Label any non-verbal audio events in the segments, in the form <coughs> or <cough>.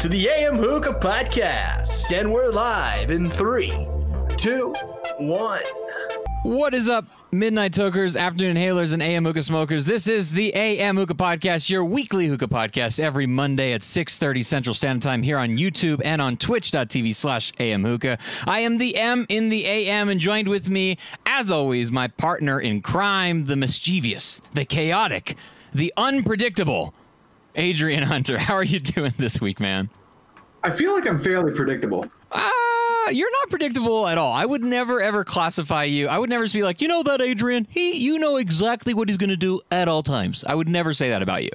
to the AM Hookah Podcast, and we're live in three, two, one. What is up, Midnight Tokers, Afternoon Hailers, and AM Hookah Smokers? This is the AM Hookah Podcast, your weekly hookah podcast, every Monday at 6.30 Central Standard Time here on YouTube and on twitch.tv slash AM Hookah. I am the M in the AM, and joined with me, as always, my partner in crime, the mischievous, the chaotic, the unpredictable, Adrian Hunter. How are you doing this week, man? I feel like I'm fairly predictable. Ah, you're not predictable at all. I would never ever classify you. I would never just be like, you know that Adrian, he, you know exactly what he's going to do at all times. I would never say that about you.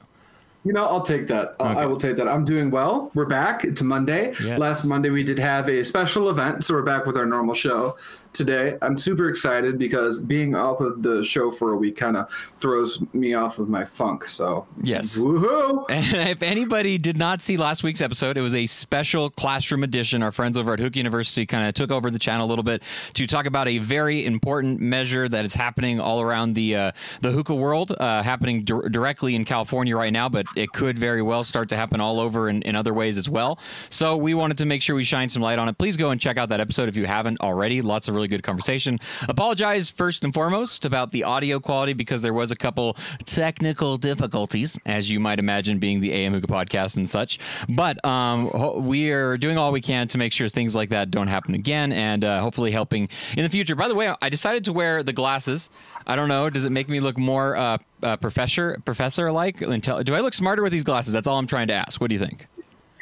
You know, I'll take that. Okay. I will take that. I'm doing well. We're back. It's Monday. Yes. Last Monday we did have a special event, so we're back with our normal show today. I'm super excited because being off of the show for a week kind of throws me off of my funk. So Yes. woohoo! And <laughs> if anybody did not see last week's episode, it was a special classroom edition. Our friends over at Hook University kind of took over the channel a little bit to talk about a very important measure that is happening all around the uh, the hookah world, uh, happening dir- directly in California right now, but it could very well start to happen all over in, in other ways as well. So we wanted to make sure we shine some light on it. Please go and check out that episode if you haven't already. Lots of really good conversation. Apologize first and foremost about the audio quality because there was a couple technical difficulties, as you might imagine, being the AM Hookah podcast and such. But um, we are doing all we can to make sure things like that don't happen again, and uh, hopefully helping in the future. By the way, I decided to wear the glasses. I don't know. Does it make me look more uh, uh, professor professor like? Do I look smarter with these glasses? That's all I'm trying to ask. What do you think?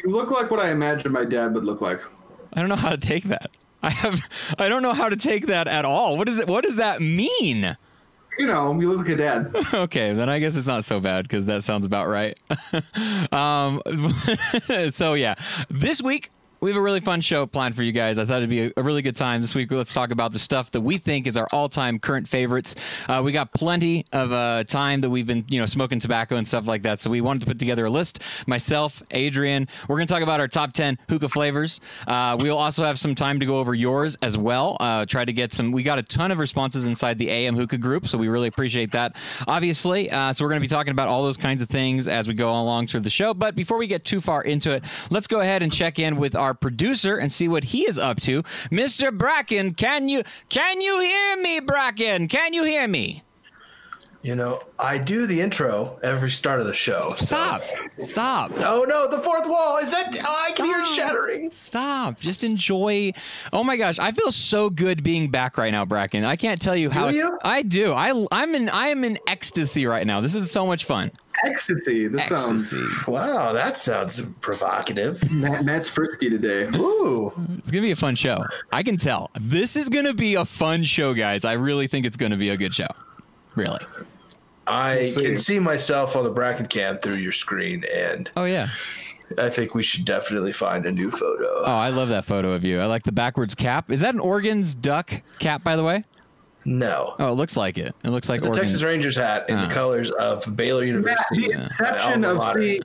You look like what I imagine my dad would look like. I don't know how to take that. I have. I don't know how to take that at all. What does it? What does that mean? You know, you look like a dad. <laughs> Okay, then I guess it's not so bad because that sounds about right. <laughs> um, <laughs> so yeah, this week we have a really fun show planned for you guys. I thought it'd be a, really good time this week. Let's talk about the stuff that we think is our all-time current favorites. Uh, we got plenty of uh, time that we've been, you know, smoking tobacco and stuff like that. So we wanted to put together a list. Myself, Adrian, we're going to talk about our top ten hookah flavors. Uh, we'll also have some time to go over yours as well. Uh, try to get some. We got a ton of responses inside the AM hookah group, so we really appreciate that. Obviously, uh, so we're going to be talking about all those kinds of things as we go along through the show. But before we get too far into it, let's go ahead and check in with our producer and see what he is up to. Mr. Bracken, can you can you hear me, Bracken? Can you hear me? You know, I do the intro every start of the show. so- Stop! Stop! Oh no, the fourth wall. Is that? Oh, I can hear it shattering. Stop! Just enjoy. Oh my gosh, I feel so good being back right now, Bracken. I can't tell you how. you? I do. I I'm in I am in ecstasy right now. This is so much fun. Ecstasy. This Ecstasy. sounds. Wow, that sounds provocative. Matt, Matt's frisky today. Ooh. It's gonna be a fun show. I can tell. This is gonna be a fun show, guys. I really think it's gonna be a good show. Really. I see. can see myself on the Bracken cam through your screen, and Oh yeah. I think we should definitely find a new photo. Oh, I love that photo of you. I like the backwards cap. Is that an Oregon's duck cap, by the way? No. Oh, it looks like it. It looks like It's a Texas Rangers hat in Ah. the colors of Baylor Matt, University. the inception of mater. see.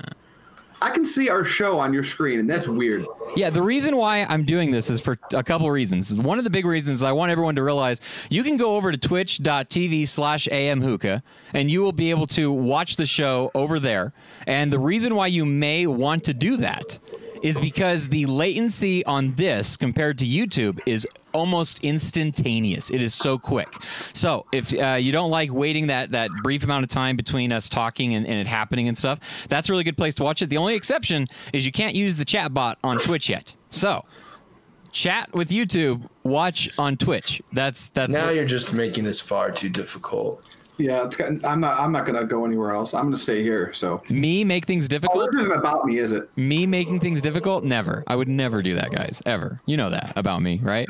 I can see our show on your screen, and that's weird. Yeah, the reason why I'm doing this is for a couple reasons. One of the big reasons is I want everyone to realize you can go over to twitch.tv slash amhookah and you will be able to watch the show over there. And the reason why you may want to do that is because the latency on this compared to YouTube is almost instantaneous. It is so quick. So if uh, you don't like waiting that that brief amount of time between us talking and, and it happening and stuff, that's a really good place to watch it. The only exception is you can't use the chat bot on Twitch yet. So chat with YouTube, watch on Twitch. That's that's Now what- you're just making this far too difficult. Yeah, it's got, I'm not. I'm not gonna go anywhere else. I'm gonna stay here. So. me make things Oh, difficult. this isn't about me, is it? Me making things difficult? Never. I would never do that, guys. Ever. You know that about me, right?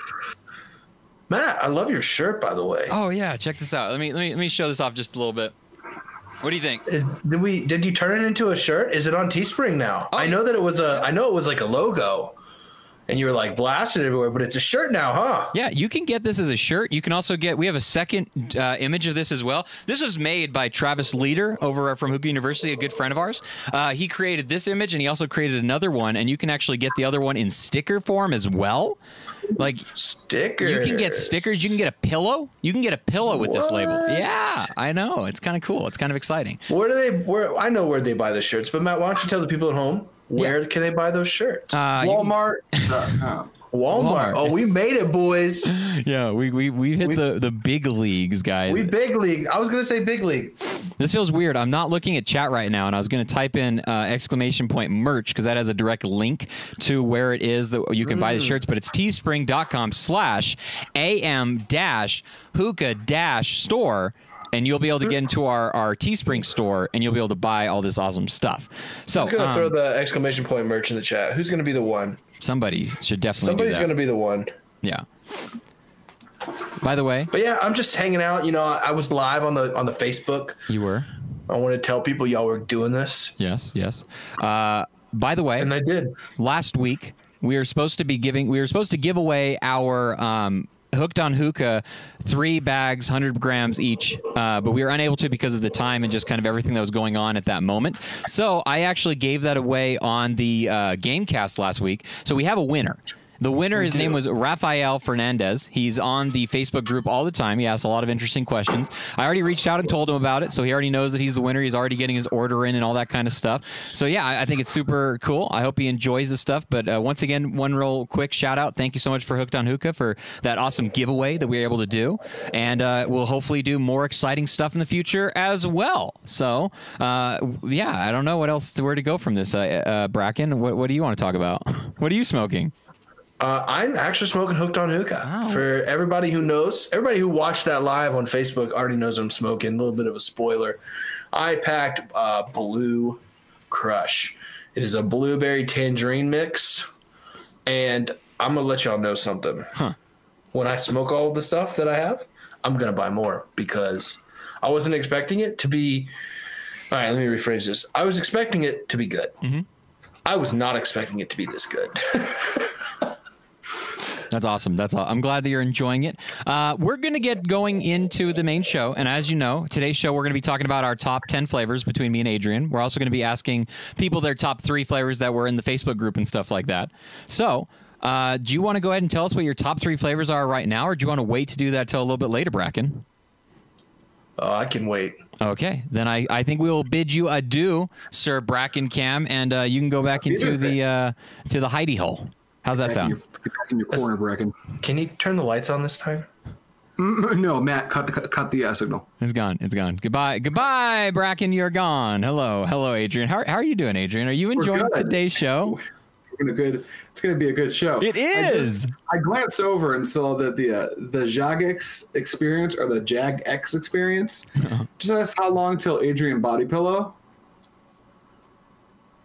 Matt, I love your shirt, by the way. Oh yeah, check this out. Let me let me let me show this off just a little bit. What do you think? Is- Did we? Did you turn it into a shirt? Is it on Teespring now? Oh. I know that it was a. I know it was like a logo, and you were like blasting it everywhere, but it's a shirt now, huh? Yeah, you can get this as a shirt. You can also get. We have a second uh, image of this as well. This was made by Travis Leader over from Hookah University, a good friend of ours. Uh, he created this image, and he also created another one. And you can actually get the other one in sticker form as well. Like Stickers. you can get stickers. You can get a pillow. You can get a pillow with this label. Yeah, I know. It's kind of cool. It's kind of exciting. Where do they? Where I know where they buy the shirts, but Matt, why don't you tell the people at home? Where can they buy those shirts? Uh, you- Walmart. <laughs> uh, Walmart. Walmart. Oh, we made it, boys. <laughs> yeah, we we we hit We- the the big leagues, guys. We big league. I was gonna say big league. This feels weird. I'm not looking at chat right now, and I was going to type in uh, exclamation point merch because that has a direct link to where it is that you can buy the shirts. But it's teespring.com slash am dash hookah dash store. And you'll be able to get into our, our Teespring store and you'll be able to buy all this awesome stuff. So I'm gonna um, throw the exclamation point merch in the chat. Who's gonna be the one? somebody should definitely Somebody's gonna be the one. yeah. By the way, But yeah, I'm just hanging out. You know, I, I was live on the on the Facebook. you were. I want to tell people y'all were doing this, Yes, yes. Uh, by the way, and I did. last week we were supposed to be giving we were supposed to give away our um, hooked on hookah three bags 100 grams each uh, but we were unable to because of the time and just kind of everything that was going on at that moment. So i actually gave that away on the uh, gamecast last week. So we have a winner the winner, his name was Rafael Fernandez. He's on the Facebook group all the time. He asks a lot of interesting questions. I already reached out and told him about it, so he already knows that he's the winner. He's already getting his order in and all that kind of stuff. So yeah, I, I think it's super cool. I hope he enjoys the stuff. But uh, once again, one real quick shout out. Thank you so much for Hooked on Hookah for that awesome giveaway that we were able to do, and uh, we'll hopefully do more exciting stuff in the future as well. So uh, yeah, I don't know what else where to go from this. Uh, uh, Bracken, what, what do you want to talk about? <laughs> What are you smoking? Uh, I'm actually smoking hooked on hookah. For everybody who knows, everybody who watched that live on Facebook already knows I'm smoking. A little bit of a spoiler. I packed uh, Blue Crush. It is a blueberry tangerine mix, and I'm gonna let y'all know something. When I smoke all of the stuff that I have, I'm gonna buy more because I wasn't expecting it to be. All right, let me rephrase this. I was expecting it to be good. I was not expecting it to be this good. <laughs> That's awesome. That's all. I'm glad that you're enjoying it. Uh, we're going to get going into the main show. And as you know, today's show, we're going to be talking about our top 10 flavors between me and Adrian. We're also going to be asking people their top three flavors that were in the Facebook group and stuff like that. So, uh, do you want to go ahead and tell us what your top three flavors are right now, or do you want to wait to do that till a little bit later, Bracken? Oh, I can wait. Okay, then I, I think we will bid you adieu, Sir Bracken Cam, and uh, you can go back into the uh, to the Heidi hole. How's that sound? Your, get back in your corner, Bracken. Can you turn the lights on this time? No, Matt, cut the cut, cut the uh, signal. It's gone. It's gone. Goodbye. Goodbye, Bracken. You're gone. Hello. Hello, Adrian. How, how are you doing, Adrian? Are you enjoying today's show? We're gonna good. It's gonna be a good show. It is. I, just, I glanced over and saw that the uh, the Jagex experience or the Jag X experience. <laughs> just asked how long till Adrian body pillow. <laughs>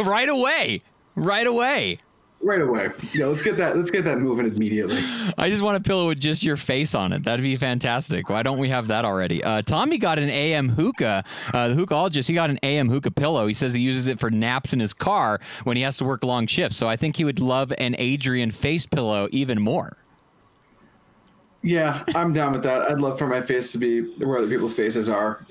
right away. Right away. Right away. Yeah, let's get that. Let's get that moving immediately. <laughs> I just want a pillow with just your face on it. That'd be fantastic. Why don't we have that already? Uh, Tommy got an AM hookah. Uh, the hookahologist, he got an AM hookah pillow. He says he uses it for naps in his car when he has to work long shifts. So I think he would love an Adrian face pillow even more. Yeah, I'm down with that. I'd love for my face to be where other people's faces are. <laughs>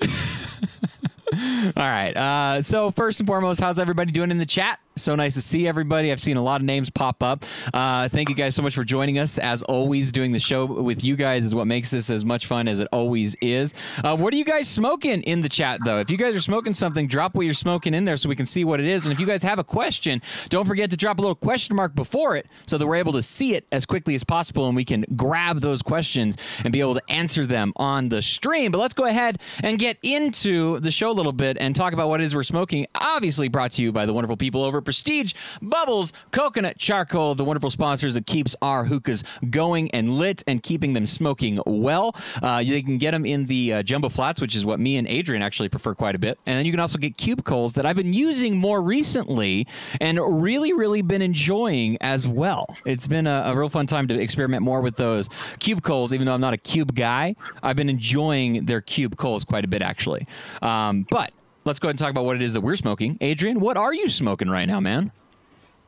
All right. Uh, so first and foremost, how's everybody doing in the chat? So nice to see everybody. I've seen a lot of names pop up. Uh, thank you guys so much for joining us. As always, doing the show with you guys is what makes this as much fun as it always is. Uh, what are you guys smoking in the chat, though? If you guys are smoking something, drop what you're smoking in there so we can see what it is. And if you guys have a question, don't forget to drop a little question mark before it so that we're able to see it as quickly as possible and we can grab those questions and be able to answer them on the stream. But let's go ahead and get into the show a little bit and talk about what it is we're smoking. Obviously, brought to you by the wonderful people over Prestige Bubbles Coconut Charcoal, the wonderful sponsors that keeps our hookahs going and lit and keeping them smoking well. Uh, you can get them in the uh, jumbo flats, which is what me and Adrian actually prefer quite a bit. And then you can also get cube coals that I've been using more recently and really, really been enjoying as well. It's been a, a real fun time to experiment more with those cube coals, even though I'm not a cube guy. I've been enjoying their cube coals quite a bit, actually. Um, but let's go ahead and talk about what it is that we're smoking. Adrian, what are you smoking right now, man?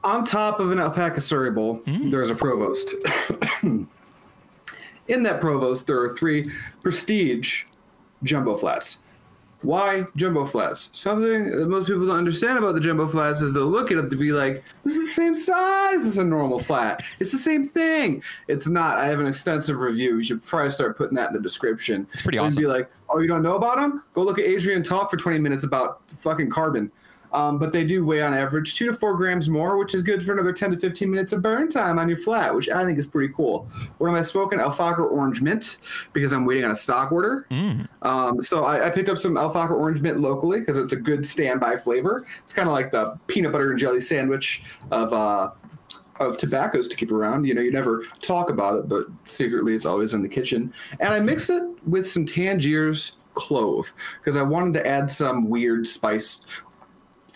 On top of an alpaca Surrey bowl, hmm. there's a provost. <coughs> In that provost, there are three prestige jumbo flats. Why jumbo flats? Something that most people don't understand about the jumbo flats is they'll look at it to be like, this is the same size as a normal flat. It's the same thing. It's not. I have an extensive review. You should probably start putting that in the description. It's pretty awesome. Be awesome. like, oh, you don't know about them? Go look at Adrian talk for 20 minutes about fucking carbon. Um, but they do weigh on average two to four grams more, which is good for another 10 to 15 minutes of burn time on your flat, which I think is pretty cool. What am I smoking? Al Fakher Orange Mint because I'm waiting on a stock order. Um, so I, I picked up some Al Fakher Orange Mint locally because it's a good standby flavor. It's kind of like the peanut butter and jelly sandwich of. Uh, of tobaccos to keep around. You know, you never talk about it, but secretly it's always in the kitchen. And I mixed it with some Tangier's clove because I wanted to add some weird spice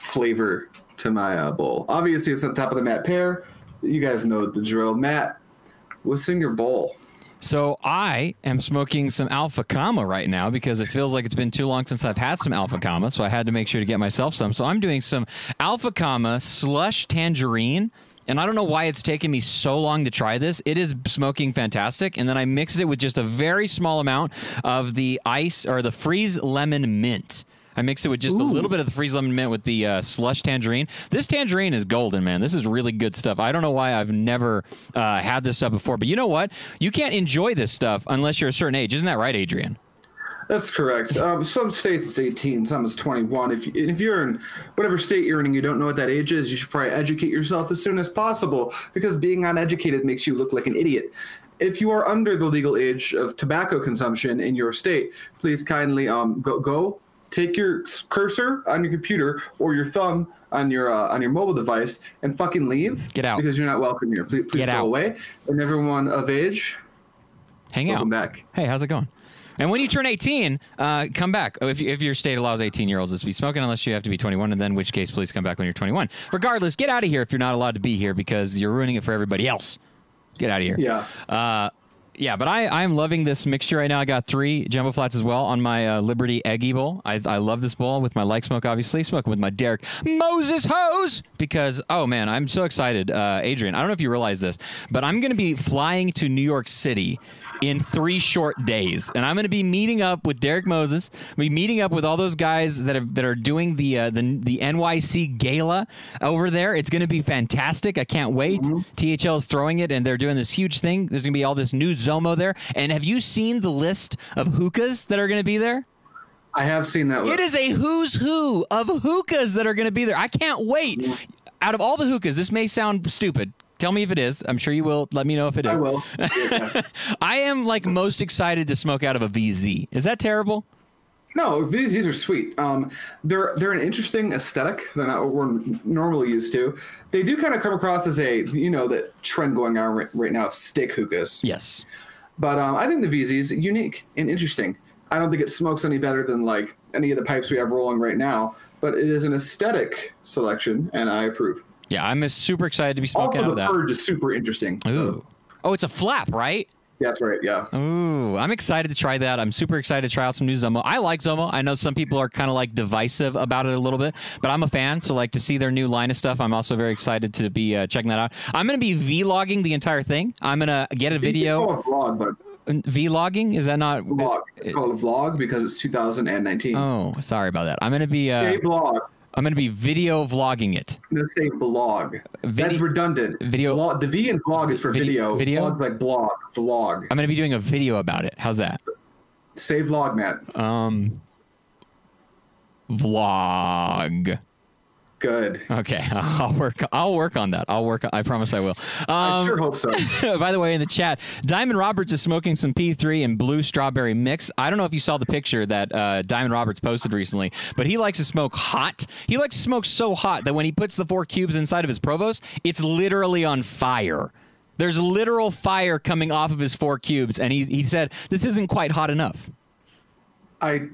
flavor to my uh, bowl. Obviously, it's on top of the Matt pear. You guys know the drill. Matt, what's in your bowl? So I am smoking some Alpha Kama right now because it feels like it's been too long since I've had some Alpha Kama. So I had to make sure to get myself some. So I'm doing some Alpha Kama slush tangerine. And I don't know why it's taken me so long to try this. It is smoking fantastic. And then I mixed it with just a very small amount of the ice or the freeze lemon mint. I mixed it with just a little bit of the freeze lemon mint with the uh, slush tangerine. This tangerine is golden, man. This is really good stuff. I don't know why I've never uh, had this stuff before, but you know what? You can't enjoy this stuff unless you're a certain age. Isn't that right, Adrian? That's correct. Um, some states it's 18, some it's 21. If, if you're in whatever state you're in and you don't know what that age is, you should probably educate yourself as soon as possible because being uneducated makes you look like an idiot. If you are under the legal age of tobacco consumption in your state, please kindly um, go, go take your cursor on your computer or your thumb on your uh, on your mobile device and fucking leave. Get out. because you're not welcome here. Please, please Get go out. away. And everyone of age, Hang welcome out. back. Hey, how's it going? And when you turn 18, uh, come back. Oh, If, if your state allows 18 year olds to be smoking, unless you have to be 21, and then in which case, please come back when you're 21. Regardless, get out of here if you're not allowed to be here because you're ruining it for everybody else. Get out of here. Yeah. Uh, yeah, but I, I'm loving this mixture right now. I got three jumbo flats as well on my uh, Liberty Eggy bowl. I, I love this bowl with my like smoke, obviously. Smoking with my Derek Moses hose because, oh man, I'm so excited. Uh, Adrian, I don't know if you realize this, but I'm to be flying to New York City in three short days, and I'm going to be meeting up with Derek Moses. I'm be meeting up with all those guys that are that are doing the uh, the the NYC Gala over there. It's going to be fantastic. I can't wait. THL is throwing it, and they're doing this huge thing. There's going to be all this new Zomo there. And have you seen the list of hookahs that are going to be there? I have seen that. It is a who's who of hookahs that are going to be there. I can't wait. Out of all the hookahs, this may sound stupid. Tell me if it is. I'm sure you will. Let me know if it is. I will. Yeah. <laughs> I am like most excited to smoke out of a VZ. Is that terrible? No, these are sweet. Um, they're they're an interesting aesthetic. They're not what we're normally used to. They do kind of come across as a you know that trend going on right, right now of stick hookahs. Yes. But um, I think the VZ is unique and interesting. I don't think it smokes any better than like any of the pipes we have rolling right now. But it is an aesthetic selection, and I approve. Yeah, I'm super excited to be smoking Also, out the of that. purge is super interesting. so- Ooh. Oh, it's a flap, right? that's right. Yeah. Ooh, I'm excited to try that. I'm super excited to try out some new Zomo. I like Zomo. I know some people are kind of like divisive about it a little bit, but I'm a fan. So like to see their new line of stuff, I'm also very excited to be uh, checking that out. I'm gonna be vlogging the entire thing. I'm gonna get a video. call it vlog, but Vlogging is that not? vlog. It's called a vlog because it's 2019. Oh, sorry about that. I'm gonna be. Uh, say vlog. I'm gonna be video vlogging it. I'm gonna say vlog. Vide- That's redundant. video- Vlog, the V in vlog is for Video- video. video? Vlog's like blog. Vlog. I'm gonna be doing a video about it. How's that? Say vlog, Matt. Um, vlog. Good. Okay, <laughs> I'll work. I'll work on that. I'll work. I promise I will. I Um, sure hope so. <laughs> by the way, in the chat, Diamond Roberts is smoking some P3 and blue strawberry mix. I don't know if you saw the picture that uh, Diamond Roberts posted recently, but he likes to smoke hot. He likes to smoke so hot that when he puts the four cubes inside of his Provost, it's literally on fire. There's literal fire coming off of his four cubes, and he, he said, This isn't quite hot enough. I.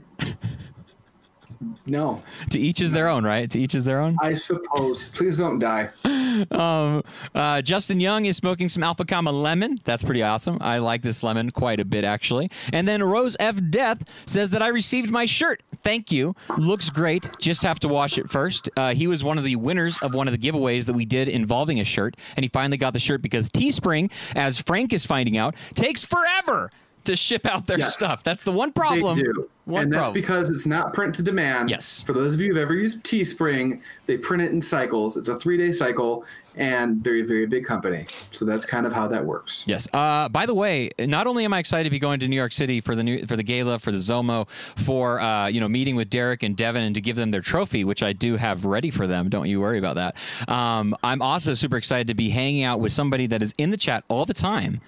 No, To each is their own, right? To each is their own. I suppose. Please don't die. <laughs> Um, uh, Justin Young is smoking some Alpha Kama lemon. That's pretty awesome. I like this lemon quite a bit, actually. And then Rose F. Death says that I received my shirt. Thank you. Looks great. Just have to wash it first. Uh, he was one of the winners of one of the giveaways that we did involving a shirt, and he finally got the shirt because Teespring, as Frank is finding out, takes forever to ship out their Yes. stuff. That's the one They problem. do. What and that's problem? because it's not print to demand. Yes. For those of you who've ever used Teespring, they print it in cycles. It's a three day cycle, and they're a very big company. So that's kind of how that works. Yes. Uh, by the way, not only am I excited to be going to New York City for the new, for the gala, for the Zomo, for uh, you know meeting with Derek and Devin, and to give them their trophy, which I do have ready for them. Don't you worry about that. Um, I'm also super excited to be hanging out with somebody that is in the chat all the time.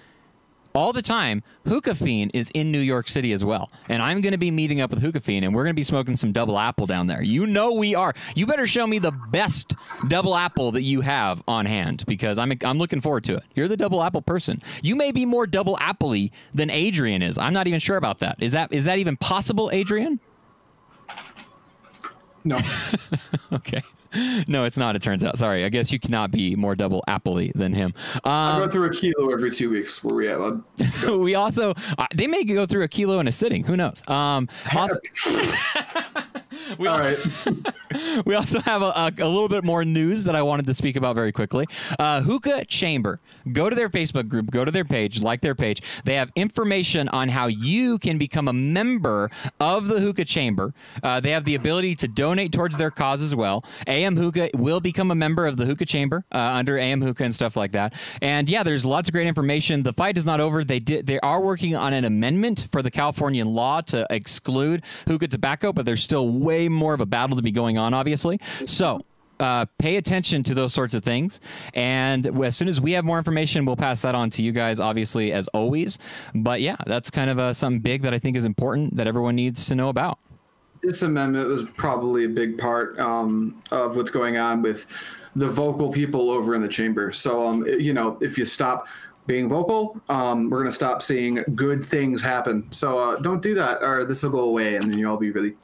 All the time, Hookah Fiend is in New York City as well, and I'm going to be meeting up with Hookah Fiend, and we're going to be smoking some double apple down there. You know we are. You better show me the best double apple that you have on hand because I'm I'm looking forward to it. You're the double apple person. You may be more double appley than Adrian is. I'm not even sure about that. Is that is that even possible, Adrian? No. <laughs> Okay. No, it's not. It turns out. Sorry. I guess you cannot be more double appley than him. I Um, go through a kilo every two weeks. Where we at? bud? <laughs> we also uh, they may go through a kilo in a sitting. Who knows? Um, also, <laughs> we, All al- right. <laughs> we also have a, a, a little bit more news that I wanted to speak about very quickly. Uh, Hookah Chamber. Go to their Facebook group. Go to their page. Like their page. They have information on how you can become a member of the Hookah Chamber. Uh, they have the ability to donate towards their cause as well. AM Hookah will become a member of the Hookah Chamber uh, under AM Hookah and stuff like that. And yeah, there's lots of great information. The fight is not over. They did. They are working on an amendment for the Californian law to exclude hookah tobacco, but there's still way more of a battle to be going on, obviously. So. Uh, pay attention to those sorts of things. And as soon as we have more information, we'll pass that on to you guys, obviously, as always. But yeah, that's kind of uh, something big that I think is important that everyone needs to know about. This amendment was probably a big part um, of what's going on with the vocal people over in the chamber. So, um, you know, if you stop being vocal, um, we're going to stop seeing good things happen. So uh, don't do that, or this will go away, and then you'll all be really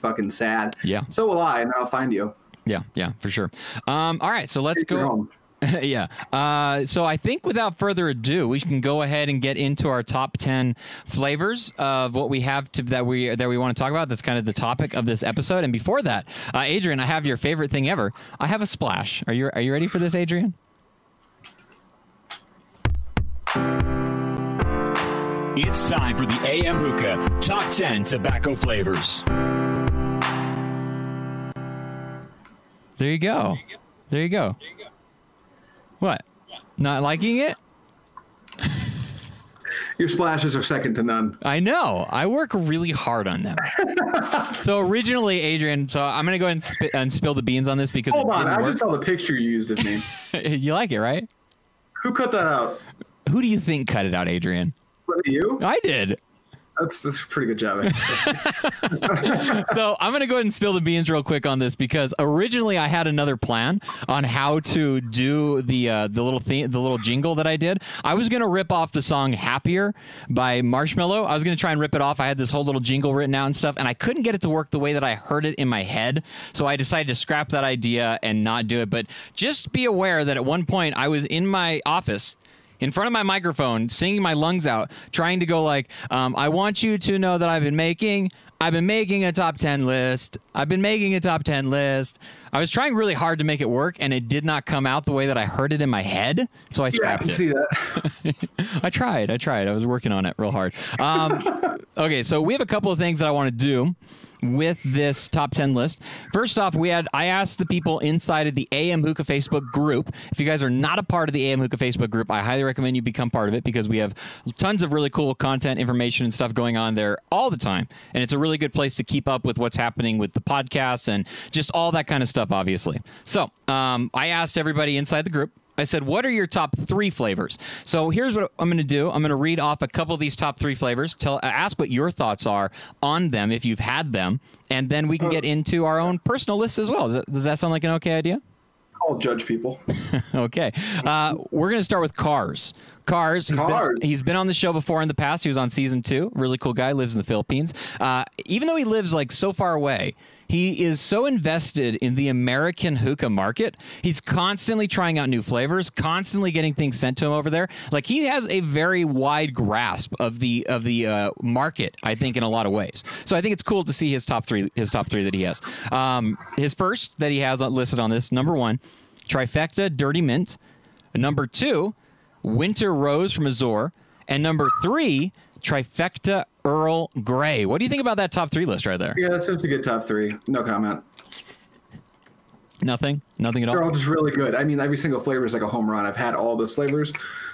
fucking sad. Yeah. So will I, and I'll find you. Yeah, yeah, for sure. Um, all right, so let's Take go. <laughs> yeah. Uh, so I think without further ado, we can go ahead and get into our top ten flavors of what we have to that we that we want to talk about. That's kind of the topic of this episode. And before that, uh, Adrian, I have your favorite thing ever. I have a splash. Are you are you ready for this, Adrian? It's time for the AM Hookah Top 10 Tobacco Flavors. There you go. There you go. What? Not liking it? Your splashes are second to none. I know. I work really hard on them. <laughs> so originally, Adrian. So I'm gonna go ahead and, sp- and spill the beans on this because Hold on, I work. just saw the picture you used of me. <laughs> you like it, right? Who cut that out? Who do you think cut it out, Adrian? Was it you? I did. That's that's a pretty good job. <laughs> So I'm gonna go ahead and spill the beans real quick on this because originally I had another plan on how to do the uh, the little theme, the little jingle that I did. I was gonna rip off the song "Happier" by Marshmello. I was gonna try and rip it off. I had this whole little jingle written out and stuff, and I couldn't get it to work the way that I heard it in my head. So I decided to scrap that idea and not do it. But just be aware that at one point I was in my office in front of my microphone, singing my lungs out, trying to go like, um, I want you to know that I've been making, I've been making a top 10 list. I've been making a top 10 list. I was trying really hard to make it work and it did not come out the way that I heard it in my head. So I scrapped yeah, I can it. see that. <laughs> I tried. I tried. I was working on it real hard. Um, <laughs> okay, so we have a couple of things that I want to do with this top 10 list. First off, we had I asked the people inside of the AM Hookah Facebook group. If you guys are not a part of the AM Hookah Facebook group, I highly recommend you become part of it because we have tons of really cool content, information, and stuff going on there all the time. And it's a really good place to keep up with what's happening with the podcast and just all that kind of stuff, obviously. So um, I asked everybody inside the group. I said, "What are your top three flavors?" So here's what I'm going to do. I'm going to read off a couple of these top three flavors. Tell, ask what your thoughts are on them if you've had them, and then we can get into our own personal lists as well. Does that, does that sound like an okay idea? I'll judge people. <laughs> Okay. Uh, we're going to start with Cars. Cars. He's Cars. Been, he's been on the show before in the past. He was on season two. Really cool guy. Lives in the Philippines. Uh, even though he lives like so far away, he is so invested in the American hookah market. He's constantly trying out new flavors, constantly getting things sent to him over there. Like he has a very wide grasp of the of the uh, market. I think in a lot of ways. So I think it's cool to see his top three. His top three that he has. Um, his first that he has listed on this number one, trifecta dirty mint. Number two, Winter Rose from Azure. And number three, Trifecta Earl Grey. What do you think about that top three list right there? Yeah, that's just a good top three. No comment. Nothing, nothing at all. They're all. just really good. I mean, every single flavor is like a home run. I've had all those flavors.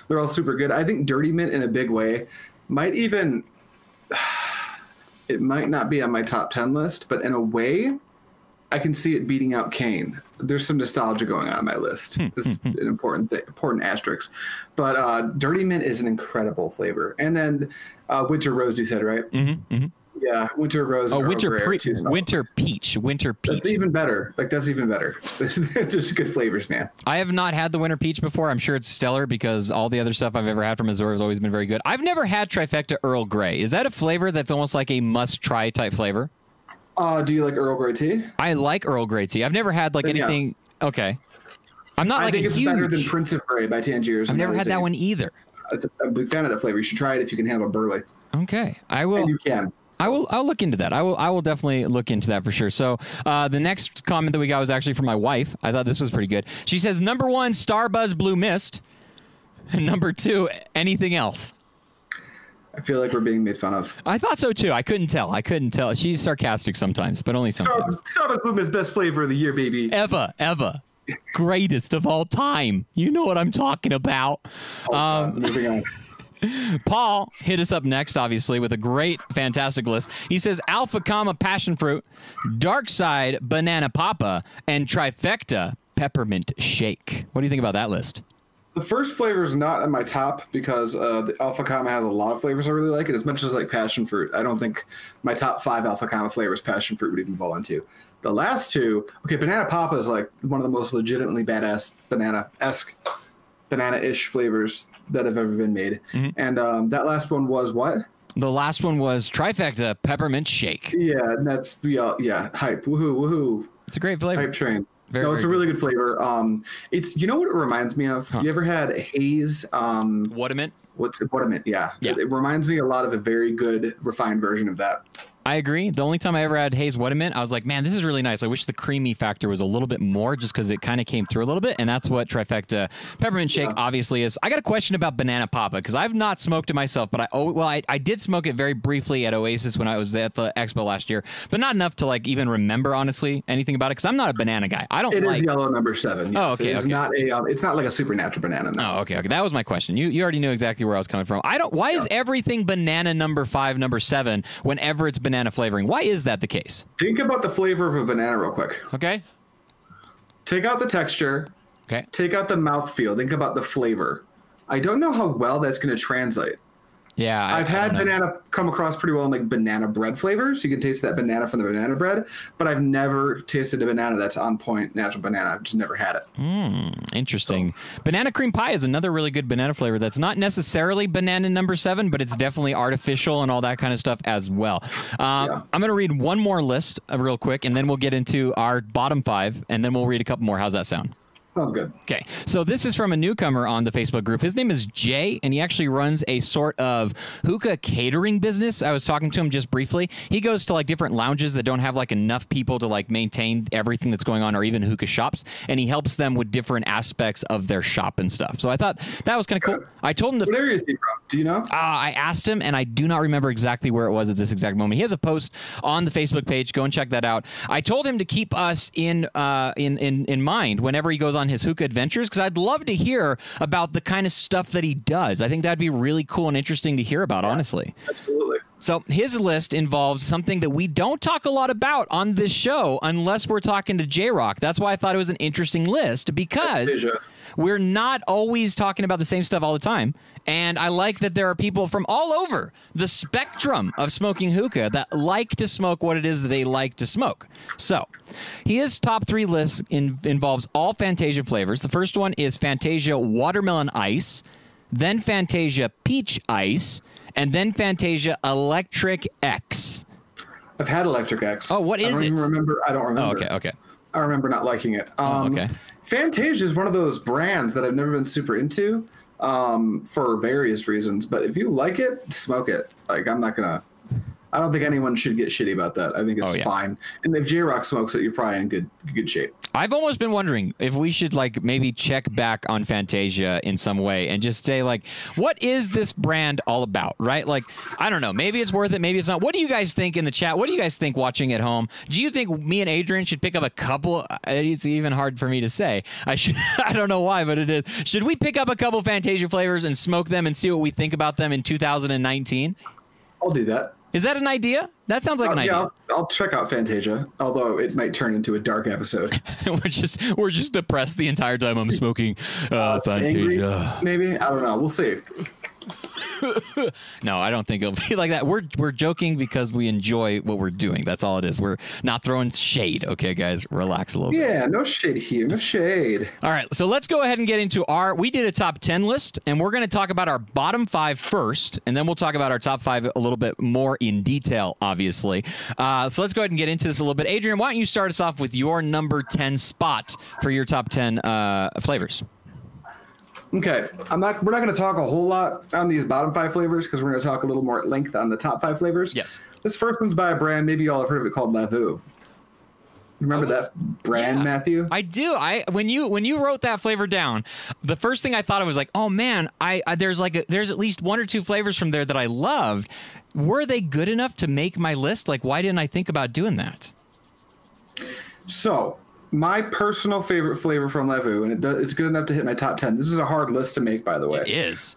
They're all super good. I think Dirty Mint in a big way might even <sighs> it might not be on my top 10 list, but in a way I can see it beating out Cane. There's some nostalgia going on on my list. It's an important thing, important asterisk. But uh, Dirty Mint is an incredible flavor. And then uh, Winter Rose, you said, right? Mm-hmm, Yeah, Winter Rose. Oh, winter pre- two solid winter peach, winter peach. that's even better. Like that's even better. <laughs> They're just good flavors, man. I have not had the winter peach before. I'm sure it's stellar because all the other stuff I've ever had from Azure has always been very good. I've never had trifecta Earl Grey. Is that a flavor that's almost like a must-try type flavor? Uh, do you like Earl Grey tea? I like Earl Grey tea. I've never had like Then yes. anything. Okay, I'm not I like think a it's huge. better than Prince of Grey by Tangiers. I've never had that one either. It's a, I'm a big fan of that flavor. You should try it if you can handle burley. Okay, I will. And you can. I will. I'll look into that. I will. I will definitely look into that for sure. So uh, the next comment that we got was actually from my wife. I thought this was pretty good. She says number one, Starbuzz Blue Mist, and <laughs> number two, anything else. I feel like we're being made fun of. I thought so too. I couldn't tell. I couldn't tell. She's sarcastic sometimes, but only sometimes. Starbuzz Blue Mist best flavor of the year, baby. Ever, ever. Greatest of all time. You know what I'm talking about. Uh, moving on. <laughs> Paul hit us up next, obviously, with a great, fantastic list. He says Alpha Comma Passion Fruit, Dark Side Banana Papa, and Trifecta Peppermint Shake. What do you think about that list? The first flavor is not in my top because uh, the Alpha Kama has a lot of flavors I really like, and as much as like passion fruit, I don't think my top five Alpha Kama flavors passion fruit would even fall into. The last two, okay, banana papa is like one of the most legitimately badass banana esque, banana ish flavors that have ever been made, and um, that last one was what? The last one was Trifecta Peppermint Shake. Yeah, and that's yeah, yeah, hype, woohoo, woohoo, It's a great flavor. hype train. Very, no, it's a really good flavor. Um, it's you know what it reminds me of. You ever had haze? Um, What a mint. what's it, what I meant? Yeah, Yeah. It, it reminds me a lot of a very good refined version of that. I agree. The only time I ever had Haze What-A-Mint, I was like, man, this is really nice. I wish the creamy factor was a little bit more just because it kind of came through a little bit. And that's what Trifecta Peppermint Shake obviously is. I got a question about Banana Papa because I've not smoked it myself, but I, oh, well, I, I did smoke it very briefly at Oasis when I was at the expo last year, but not enough to like even remember, honestly, anything about it because I'm not a banana guy. I don't It is like. yellow number seven. Oh, okay, It's okay. not a. Um, it's not like a supernatural banana. No. Oh, okay, okay. That was my question. You you already knew exactly where I was coming from. I don't. Why is everything banana number five, number seven, whenever it's banana flavoring? Why is that the case? Think about the flavor of a banana real quick. Okay. Take out the texture. Okay. Take out the mouthfeel. Think about the flavor. I don't know how well that's going to translate. Yeah, I, I've had banana come across pretty well in like banana bread flavors. You can taste that banana from the banana bread, but I've never tasted a banana that's on point natural banana. I've just never had it. Interesting. Banana cream pie is another really good banana flavor that's not necessarily banana number seven, but it's definitely artificial and all that kind of stuff as well. Um, Yeah. I'm going to read one more list uh, real quick, and then we'll get into our bottom five, and then we'll read a couple more. How's that sound? Sounds good. Okay, so this is from a newcomer on the Facebook group. His name is Jay, and he actually runs a sort of hookah catering business. I was talking to him just briefly. He goes to like different lounges that don't have like enough people to like maintain everything that's going on, or even hookah shops, and he helps them with different aspects of their shop and stuff. So I thought that was kind of cool. I told him to What area is he from? Do you know? uh, I asked him, and I do not remember exactly where it was at this exact moment. He has a post on the Facebook page. Go and check that out. I told him to keep us in uh, in, in in mind whenever he goes on his hookah adventures, because I'd love to hear about the kind of stuff that he does. I think that'd be really cool and interesting to hear about. Honestly. Absolutely. So his list involves something that we don't talk a lot about on this show unless we're talking to J Rock. That's why I thought it was an interesting list because we're not always talking about the same stuff all the time. And I like that there are people from all over the spectrum of smoking hookah that like to smoke what it is that they like to smoke. So, his top three list in, involves all Fantasia flavors. The first one is Fantasia Watermelon Ice, then Fantasia Peach Ice, and then Fantasia Electric X. I've had Electric X. Oh, what I don't even it? remember. I don't remember. Oh, okay, okay. I remember not liking it. Um, okay. Fantasia is one of those brands that I've never been super into um, for various reasons. But if you like it, smoke it. Like I'm not gonna, I don't think anyone should get shitty about that. I think it's Oh, yeah. fine. And if J Rock smokes it, you're probably in good good shape. I've almost been wondering if we should like maybe check back on Fantasia in some way and just say like, what is this brand all about, right? Like, I don't know. Maybe it's worth it. Maybe it's not. What do you guys think in the chat? What do you guys think watching at home? Do you think me and Adrian should pick up a couple? Uh, it's even hard for me to say. I should. <laughs> I don't know why, but it is. Should we pick up a couple Fantasia flavors and smoke them and see what we think about them in 2019? I'll do that. Is that an idea? That sounds like an Uh, idea. yeah, I'll, I'll check out Fantasia, although it might turn into a dark episode. <laughs> we're just we're just depressed the entire time I'm smoking uh, Angry, Fantasia. maybe I don't know. We'll see. <laughs> No, I don't think it'll <laughs> be like that. We're we're joking because we enjoy what we're doing. That's all it is. We're not throwing shade. Okay, guys, relax a little bit. Yeah, no shade here, no shade. All right, so let's go ahead and get into our. We did a top ten list, and we're going to talk about our bottom five first, and then we'll talk about our top five a little bit more in detail, obviously. Uh, so let's go ahead and get into this a little bit. Adrian, why don't you start us off with your number ten spot for your top ten uh, flavors? Okay, I'm not. We're not going to talk a whole lot on these bottom five flavors because we're going to talk a little more at length on the top five flavors. Yes. This first one's by a brand. Maybe y'all have heard of it called Lavu. Remember was- that brand, yeah. Matthew? I do. I when you when you wrote that flavor down, the first thing I thought of was like, oh man, I, I there's like a, there's at least one or two flavors from there that I loved. Were they good enough to make my list? Like, why didn't I think about doing that? So, my personal favorite flavor from Lavu, and it does, it's good enough to hit my top ten. This is a hard list to make, by the way. is.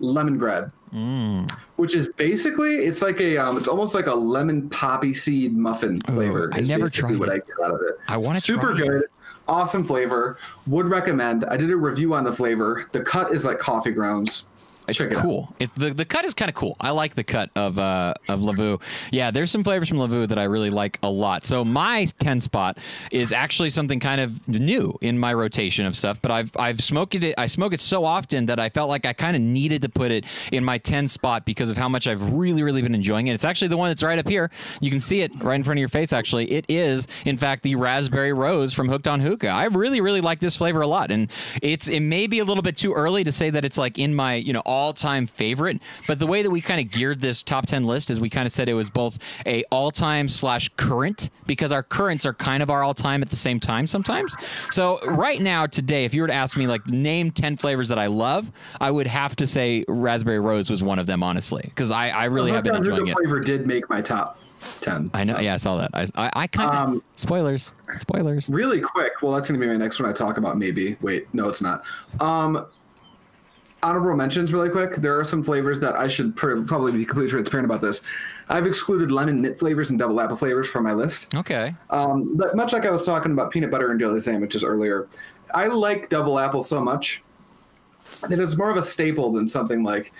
lemongrad, Mm. which is basically it's like a um, it's almost like a lemon poppy seed muffin flavor. I never tried what it. I get out of it. I wanna super try it. good, awesome flavor. Would recommend. I did a review on the flavor. The cut is like coffee grounds. It's Check cool. It, the the cut is kind of cool. I like the cut of uh of Lavu. Yeah, there's some flavors from Lavu that I really like a lot. So my 10 spot is actually something kind of new in my rotation of stuff, but I've I've smoked it I smoke it so often that I felt like I kind of needed to put it in my 10 spot because of how much I've really really been enjoying it. It's actually the one that's right up here. You can see it right in front of your face actually. It is in fact the raspberry rose from Hooked on Hookah. I really really like this flavor a lot and it's it may be a little bit too early to say that it's like in my, you know, all-time favorite, but the way that we kind of geared this top 10 list is we kind of said it was both a all-time slash current because our currents are kind of our all-time at the same time sometimes. So right now today, if you were to ask me like name 10 flavors that I love, I would have to say raspberry rose was one of them, honestly, because I, I really have been enjoying it. flavor did make my top ten. I know. so. Yeah, I saw that. I, I, I kind of Um, spoilers, spoilers. Really quick. Well, that's going to be my next one. I talk about maybe. Wait, no, it's not. Um, honorable mentions, really quick. There are some flavors that I should pr- probably be completely transparent about this. I've excluded lemon mint flavors and double apple flavors from my list. Okay. Um, but much like I was talking about peanut butter and jelly sandwiches earlier, I like double apple so much that it's more of a staple than something like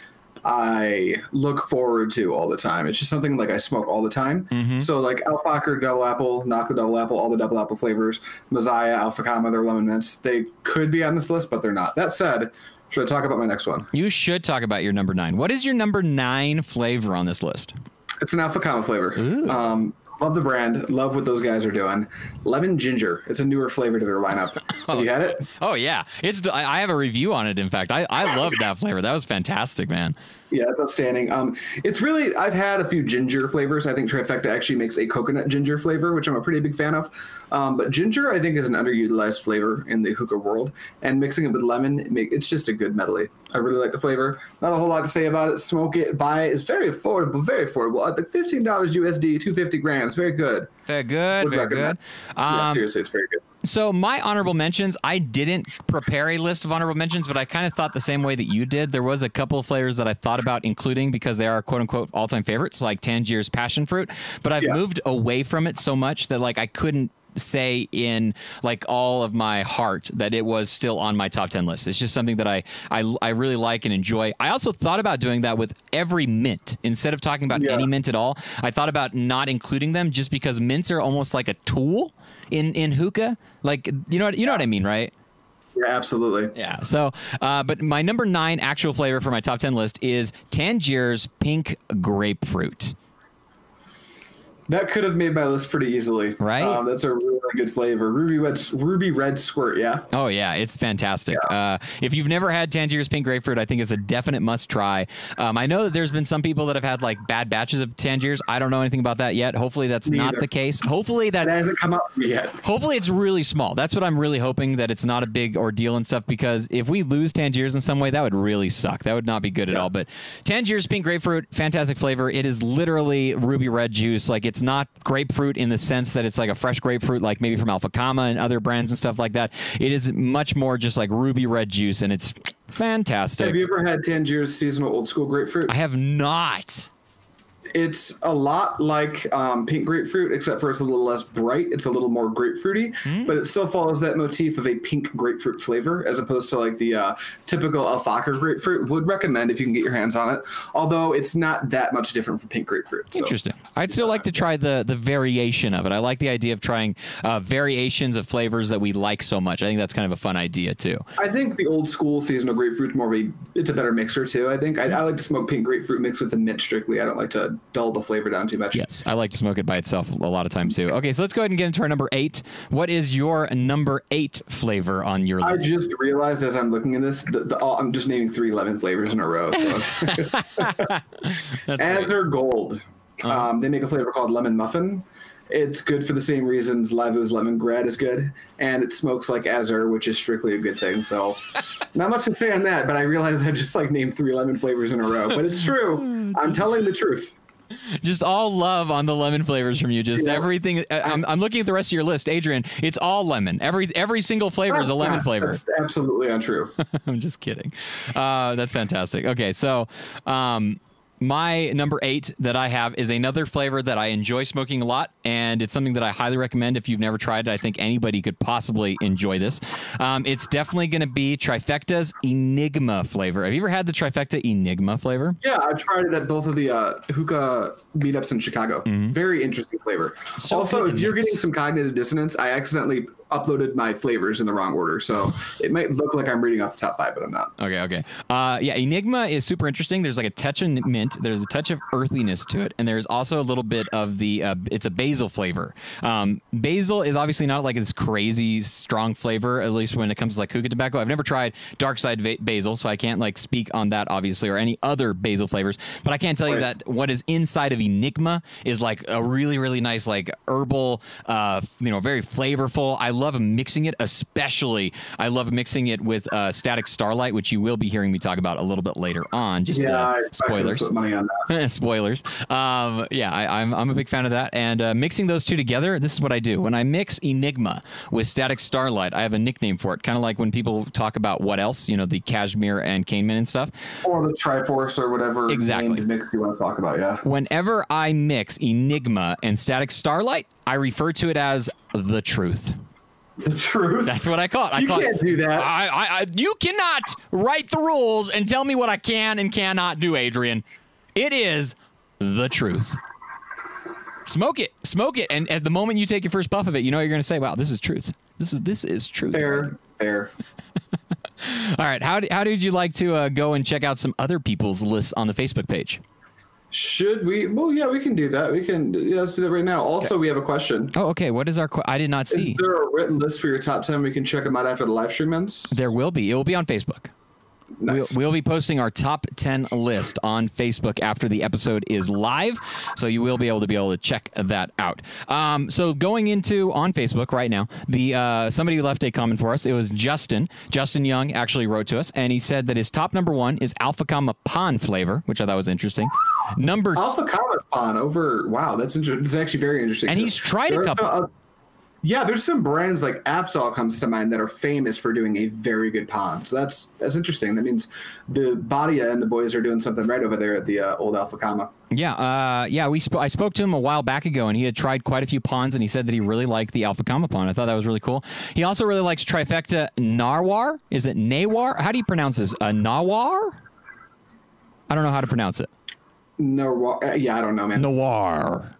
I look forward to all the time. It's just something like I smoke all the time. So like Al Fakher double apple, Nakhla double apple, all the double apple flavors, Mazaya, Alpha Gamma, their lemon mints. They could be on this list, but they're not. That said, should I talk about my next one? You should talk about your number nine. What is your number nine flavor on this list? It's an Alpha flavor. Um, love the brand. Love what those guys are doing. Lemon ginger. It's a newer flavor to their lineup. <laughs> Have you had it? Oh yeah, it's. I I have a review on it. In fact, I I <laughs> love that flavor. That was fantastic, man. Yeah, it's outstanding. Um, it's really I've had a few ginger flavors. I think Trifecta actually makes a coconut ginger flavor, which I'm a pretty big fan of. Um, but ginger, I think, is an underutilized flavor in the hookah world, and mixing it with lemon, it make, it's just a good medley. I really like the flavor. Not a whole lot to say about it. Smoke it, buy it. It's very affordable, very affordable. At the fifteen dollars USD, two fifty grams. Very good. Very good, Would very good. recommend. yeah, Um, seriously, it's very good. So my honorable mentions, I didn't prepare a list of honorable mentions, but I kind of thought the same way that you did. There was a couple of flavors that I thought about including because they are quote unquote all time favorites, like Tangier's passion fruit. But I've Yeah. moved away from it so much that like I couldn't say in like all of my heart that it was still on my top 10 list. It's just something that I I, I really like and enjoy. I also thought about doing that with every mint instead of talking about Yeah. any mint at all. I thought about not including them just because mints are almost like a tool in in hookah. Like you know what you know what I mean, right? Yeah, absolutely. Yeah. So, uh, but my number nine actual flavor for my top ten list is Tangier's pink grapefruit. That could have made my list pretty easily. Right? Um, that's a really good flavor. Ruby red, ruby red squirt. Yeah. Oh yeah, it's fantastic. Uh, if you've never had Tangier's pink grapefruit, I think it's a definite must try. Um, I know that there's been some people that have had like bad batches of Tangiers. I don't know anything about that yet. Hopefully that's Me not either. the case. Hopefully That that's hasn't come up yet. Hopefully it's really small. That's what I'm really hoping that it's not a big ordeal and stuff because if we lose Tangiers in some way, that would really suck. That would not be good at all. But Tangiers pink grapefruit, fantastic flavor. It is literally ruby red juice. Like it's not grapefruit in the sense that it's like a fresh grapefruit, like maybe from Alpha Kama and other brands and stuff like that. It is much more just like ruby red juice, and it's fantastic. Have you ever had Tangier's seasonal old school grapefruit? I have not. It's a lot like um, pink grapefruit, except for it's a little less bright. It's a little more grapefruity, Hmm. but it still follows that motif of a pink grapefruit flavor, as opposed to like the uh, typical Al Fakher grapefruit. Would recommend if you can get your hands on it. Although it's not that much different from pink grapefruit. So. Interesting. I'd still like to try the the variation of it. I like the idea of trying uh, variations of flavors that we like so much. I think that's kind of a fun idea too. I think the old school seasonal grapefruit's more of a it's a better mixer too. I think I, I like to smoke pink grapefruit mixed with the mint strictly. I don't like to dull the flavor down too much. Yes, I like to smoke it by itself a lot of times too. Okay, so let's go ahead and get into our number eight. What is your number eight flavor on your I list? just realized as I'm looking at this, the, the, all, I'm just naming three lemon flavors in a row. So. <laughs> Azure Gold. Uh-huh. Um, they make a flavor called lemon muffin. It's good for the same reasons Lavu's lemon grad is good, and it smokes like Azure, which is strictly a good thing. So, <laughs> not much to say on that. But I realized I just like named three lemon flavors in a row. But it's true. <laughs> I'm telling the truth. <laughs> Just all love on the lemon flavors from you. Just Yeah. everything. I- I'm, I'm looking at the rest of your list, Adrian. It's all lemon. Every every single flavor is a lemon flavor. That's absolutely untrue. <laughs> I'm just kidding. Uh, that's fantastic. Okay, so um, my number eight that I have is another flavor that I enjoy smoking a lot, and it's something that I highly recommend if you've never tried it. I think anybody could possibly enjoy this. Um, it's definitely going to be Trifecta's Enigma flavor. Have you ever had the Trifecta Enigma flavor? Yeah, I've tried it at both of the uh, hookah meetups in Chicago. Very interesting flavor. Mm-hmm. So also, if you're getting some cognitive dissonance, I accidentally uploaded my flavors in the wrong order, so <laughs> it might look like I'm reading off the top five, but I'm not. Okay, okay. Uh, yeah, Enigma is super interesting. There's like a touch of mint. There's a touch of earthiness to it, and there's also a little bit of the. Uh, it's a basil flavor. Um, basil is obviously not like this crazy strong flavor, at least when it comes to like hookah tobacco. I've never tried dark side va- basil, so I can't like speak on that obviously, or any other basil flavors. But I can't tell you that what is inside of Enigma is like a really, really nice like herbal, uh, you know, very flavorful. I love mixing it, especially I love mixing it with uh, Static Starlight, which you will be hearing me talk about a little bit later on. Just Yeah, uh, I- I could've spoilers. on. <laughs> Spoilers. Um, yeah, I, I'm, I'm a big fan of that. And uh, mixing those two together, this is what I do. When I mix Enigma with Static Starlight, I have a nickname for it. Kind of like when people talk about what else, you know, the Kashmir and Cane Mint and stuff. Or the Triforce or whatever Exactly. mix you want to talk about, yeah. Whenever I mix Enigma and Static Starlight, I refer to it as the truth. The truth. That's what I call it. I you can't do that. I, I, I, you cannot write the rules and tell me what I can and cannot do, Adrian. It is the truth. Smoke it, smoke it, and at the moment you take your first puff of it, you know you're going to say, "Wow, this is truth. This is this is truth." fair, fair. <laughs> All right, how, how did you like to uh, go and check out some other people's lists on the Facebook page? Should we? Well, yeah, we can do that. We can. Yeah, let's do that right now. Also, we have a question. Oh, okay. What is our? Qu- I did not see. Is there a written list for your top ten? We can check them out after the live stream ends. There will be. It will be on Facebook. Nice. We'll, we'll be posting our top 10 list on Facebook after the episode is live. So you will be able to be able to check that out. Um, so going into on Facebook right now, the uh, somebody left a comment for us. It was Justin. Justin Young actually wrote to us, and he said that his top number one is Al Fakher Pan flavor, which I thought was interesting. Number Al Fakher's Pawn over. Wow, that's interesting. It's actually very interesting. And he's tried a couple. some, uh, yeah, there's some brands like Afzal comes to mind that are famous for doing a very good pawn. So that's that's interesting. That means the Badia and the boys are doing something right over there at the uh, old Al Fakher. Yeah, uh, yeah. We sp- I spoke to him a while back ago, and he had tried quite a few pawns, and he said that he really liked the Al Fakher pawn. I thought that was really cool. He also really likes Trifecta Narwar. Is it Nawar? How do you pronounce this? Uh, Nawar? I don't know how to pronounce it. No, uh, yeah, I don't know, man. Nawar.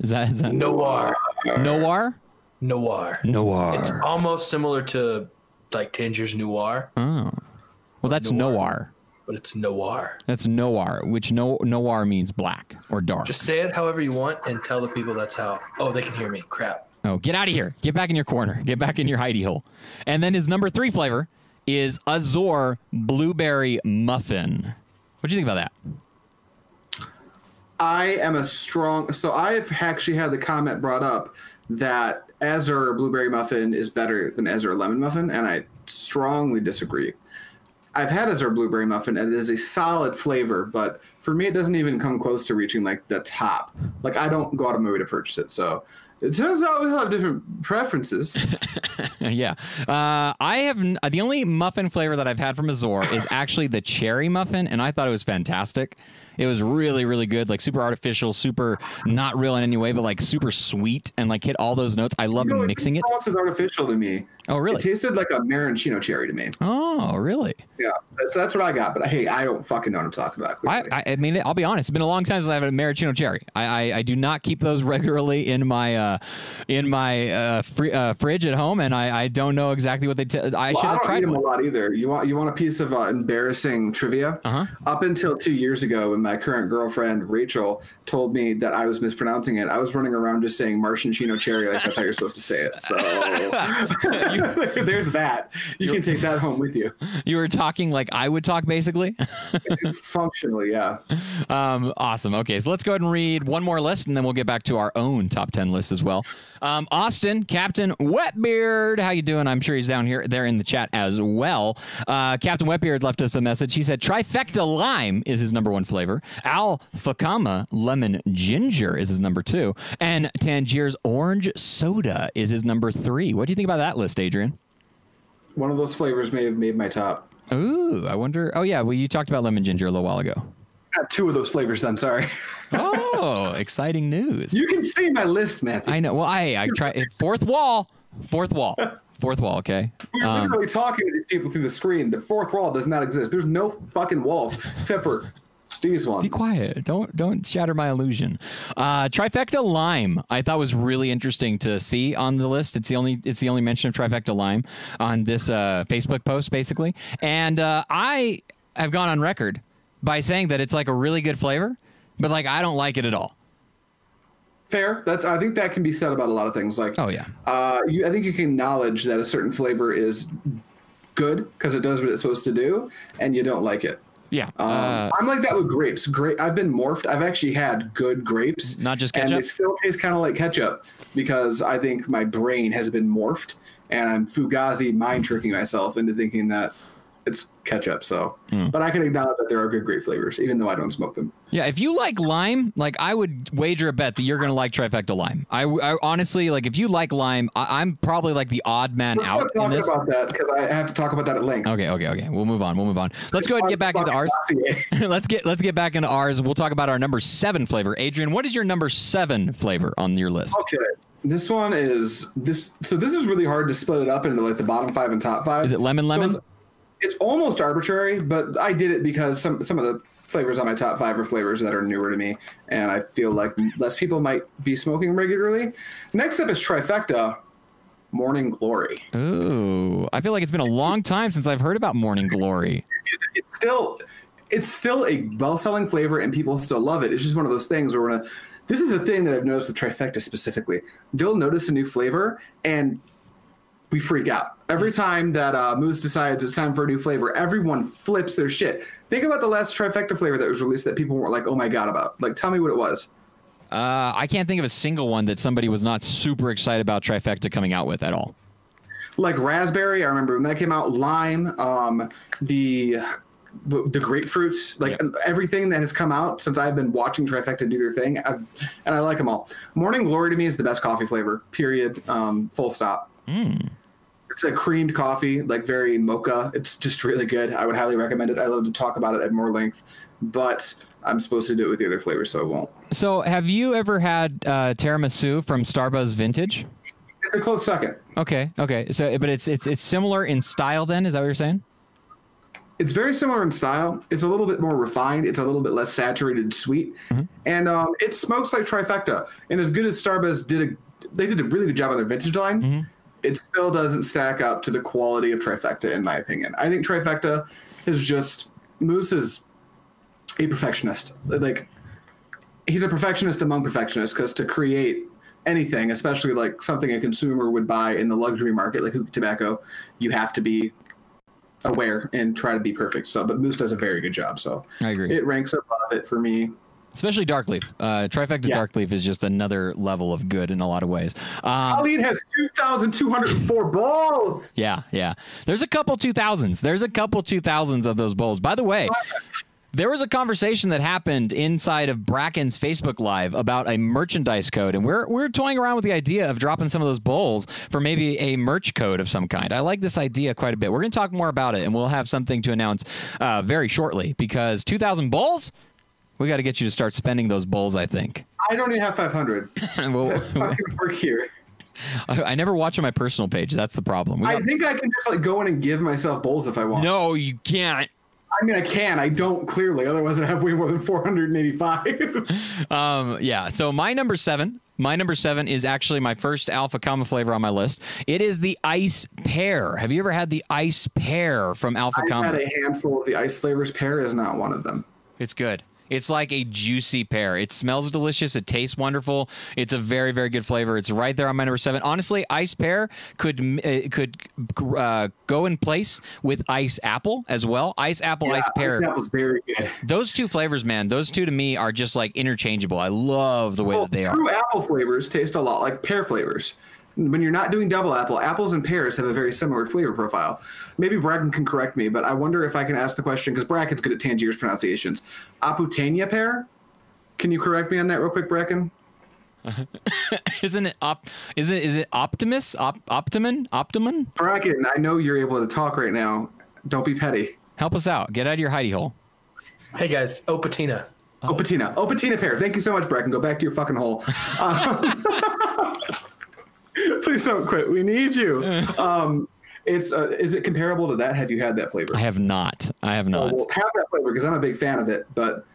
Is that is that Noir. Nawar? Noir. Nawar. It's almost similar to like Tangier's Noir. Oh, well, that's Noir. Noir. but it's noir. That's noir, which no noir means black or dark. Just say it however you want and tell the people that's how. Oh, they can hear me. Crap. Oh, get out of here. Get back in your corner. Get back in your hidey hole. And then his number three flavor is Azure Blueberry Muffin. What do you think about that? I am a strong. So I've actually had the comment brought up that Azure Blueberry Muffin is better than Azure Lemon Muffin, and I strongly disagree. I've had Azure Blueberry Muffin, and it is a solid flavor, but for me, it doesn't even come close to reaching like the top. Like I don't go out of my way to purchase it, so it turns out we have different preferences. <laughs> yeah. Uh, I have n- the only muffin flavor that I've had from Azure is actually the cherry muffin, and I thought it was fantastic. It was really, really good, like super artificial, super not real in any way, but like super sweet and like hit all those notes. I love You know, mixing it. Sauce is artificial to me. Oh, really? It tasted like a maraschino cherry to me. Oh, really? Yeah, that's, that's what I got. But hey, I don't fucking know what I'm talking about. I, clearly. I, I mean, I'll be honest. It's been a long time since I've had a maraschino cherry. I, I, I do not keep those <laughs> regularly in my uh, in my uh, uh, fridge at home, and I, I don't know exactly what they. T- I Well, should have tried eat them a lot either. You want you want a piece of uh, embarrassing trivia? Uh-huh. Up until two years ago, when my current girlfriend Rachel told me that I was mispronouncing it, I was running around just saying Martian cherry like that's how you're supposed to say it. So <laughs> <laughs> there's that. You can take that home with you. You were talking like I would talk, basically. <laughs> Functionally, yeah. Um, awesome. Okay, so let's go ahead and read one more list, and then we'll get back to our own top ten list as well. Um, Austin, Captain Wetbeard, how you doing? I'm sure he's down here, there in the chat as well. Uh, Captain Wetbeard left us a message. He said trifecta lime is his number one flavor. Al Fakher lemon ginger is his number two, and Tangier's orange soda is his number three. What do you think about that list, Adrian? One of those flavors may have made my top. Ooh, I wonder. Oh yeah, well you talked about lemon ginger a little while ago. Got two of those flavors then. Sorry. Oh, <laughs> exciting news. You can see my list, Matthew. I know. Well, I I try fourth wall, fourth wall, <laughs> fourth wall. Okay. We're Um, literally talking to these people through the screen. The fourth wall does not exist. There's no fucking walls except for these ones. be quiet. Don't don't shatter my illusion. Uh, trifecta lime. I thought was really interesting to see on the list. It's the only it's the only mention of trifecta lime on this uh, Facebook post, basically. And uh, I have gone on record by saying that it's like a really good flavor, but like I don't like it at all. Fair. That's. I think that can be said about a lot of things. Like, Oh yeah. uh, you, I think you can acknowledge that a certain flavor is good because it does what it's supposed to do, and you don't like it. Yeah. Um, Uh, I'm like that with grapes. Grape. I've been morphed. I've actually had good grapes, Not just ketchup. and they still taste kind of like ketchup because I think my brain has been morphed, and I'm fugazi mind tricking myself into thinking that it's ketchup. So, Hmm. but I can acknowledge that there are good grape flavors, even though I don't smoke them. Yeah, if you like lime, like I would wager a bet that you're gonna like trifecta lime. I, I honestly like if you like lime, I, I'm probably like the odd man Let's out in talk this. about that because I have to talk about that at length. Okay, okay, okay. We'll move on. We'll move on. Let's go ahead and get back into ours. <laughs> <laughs> Let's get let's get back into ours. We'll talk about our number seven flavor. Adrian, what is your number seven flavor on your list? Okay. This one is this. So this is really hard to split it up into like the bottom five and top five. Is it lemon lemon? it's, it's almost arbitrary, but I did it because some some of the flavors on my top five are flavors that are newer to me, and I feel like less people might be smoking regularly. Next up is trifecta, Morning Glory. Ooh, I feel like it's been a long time since I've heard about Morning Glory. It's still it's still a well-selling flavor and people still love it. It's just one of those things where we're gonna. This is a thing that I've noticed with trifecta specifically. They'll notice a new flavor and we freak out every time that uh, Moose decides it's time for a new flavor. Everyone flips their shit. Think about the last trifecta flavor that was released that people were like, "Oh my god!" About like, tell me what it was. Uh, I can't think of a single one that somebody was not super excited about trifecta coming out with at all. Like raspberry, I remember when that came out. Lime, um, the the grapefruits, like everything that has come out since I've been watching Trifecta do their thing, I've, and I like them all. Morning Glory to me is the best coffee flavor. Period. Um, full stop. It's a creamed coffee, like very mocha. It's just really good. I would highly recommend it. I love to talk about it at more length, but I'm supposed to do it with the other flavors, so I won't. So, have you ever had uh, tiramisu from Starbuzz Vintage? It's a close second. Okay, okay. So, but it's it's it's similar in style. Then is that what you're saying? It's very similar in style. It's a little bit more refined. It's a little bit less saturated sweet, and um, it smokes like trifecta. And as good as Starbuzz did, a, they did a really good job on their vintage line. It still doesn't stack up to the quality of trifecta, in my opinion. I think trifecta is just Moose is a perfectionist. Like he's a perfectionist among perfectionists because to create anything, especially like something a consumer would buy in the luxury market, like hookah tobacco, you have to be aware and try to be perfect. So, but Moose does a very good job. So I agree. it ranks above it for me. Especially Dark Leaf. Uh, Trifecta Yeah. Dark Leaf is just another level of good in a lot of ways. Um, Khalid has 2,204 balls. Yeah, yeah. There's a couple 2000s. There's a couple 2000s of those bowls. By the way, there was a conversation that happened inside of Bracken's Facebook Live about a merchandise code, and we're we're toying around with the idea of dropping some of those bowls for maybe a merch code of some kind. I like this idea quite a bit. We're going to talk more about it, and we'll have something to announce uh, very shortly because 2,000 bowls. We got to get you to start spending those bowls. I think. I don't even have 500. <laughs> well, Fucking work here. I <laughs> I never watch on my personal page. That's the problem. We I think I can just like go in and give myself bowls if I want. no, you can't. I mean, I can. I don't clearly. Otherwise, I'd have way more than 485. <laughs> Um, yeah. So my number seven, my number seven is actually my first Al Fakher flavor on my list. It is the ice pear. Have you ever had the ice pear from Al Fakher? I've Comma? had a handful of the ice flavors. Pear is not one of them. It's good. It's like a juicy pear. It smells delicious. It tastes wonderful. It's a very, very good flavor. It's right there on my number seven. Honestly, ice pear could uh, could uh, go in place with ice apple as well. Ice apple, ice pear. That was very good. Those two flavors, man. Those two to me are just like interchangeable. I love the way Well, that they are. true apple flavors taste a lot like pear flavors. When you're not doing double apple, apples and pears have a very similar flavor profile. Maybe Bracken can correct me, but I wonder if I can ask the question because Bracken's good at Tangier's pronunciations. Aputania pear? Can you correct me on that real quick, Bracken? <laughs> Isn't it op? Is it is it Optimus? Op, Optimum? Optimum? Bracken, I know you're able to talk right now. Don't be petty. Help us out. Get out of your hidey hole. Hey guys, Opatina. Oh, patina. Oh, patina pear. Thank you so much, Bracken. Go back to your fucking hole. Um, <laughs> <laughs> please don't quit. We need you. <laughs> Um, it's uh, is it comparable to that? Have you had that flavor? I have not. I have Oh, not. well, have that flavor because I'm a big fan of it. But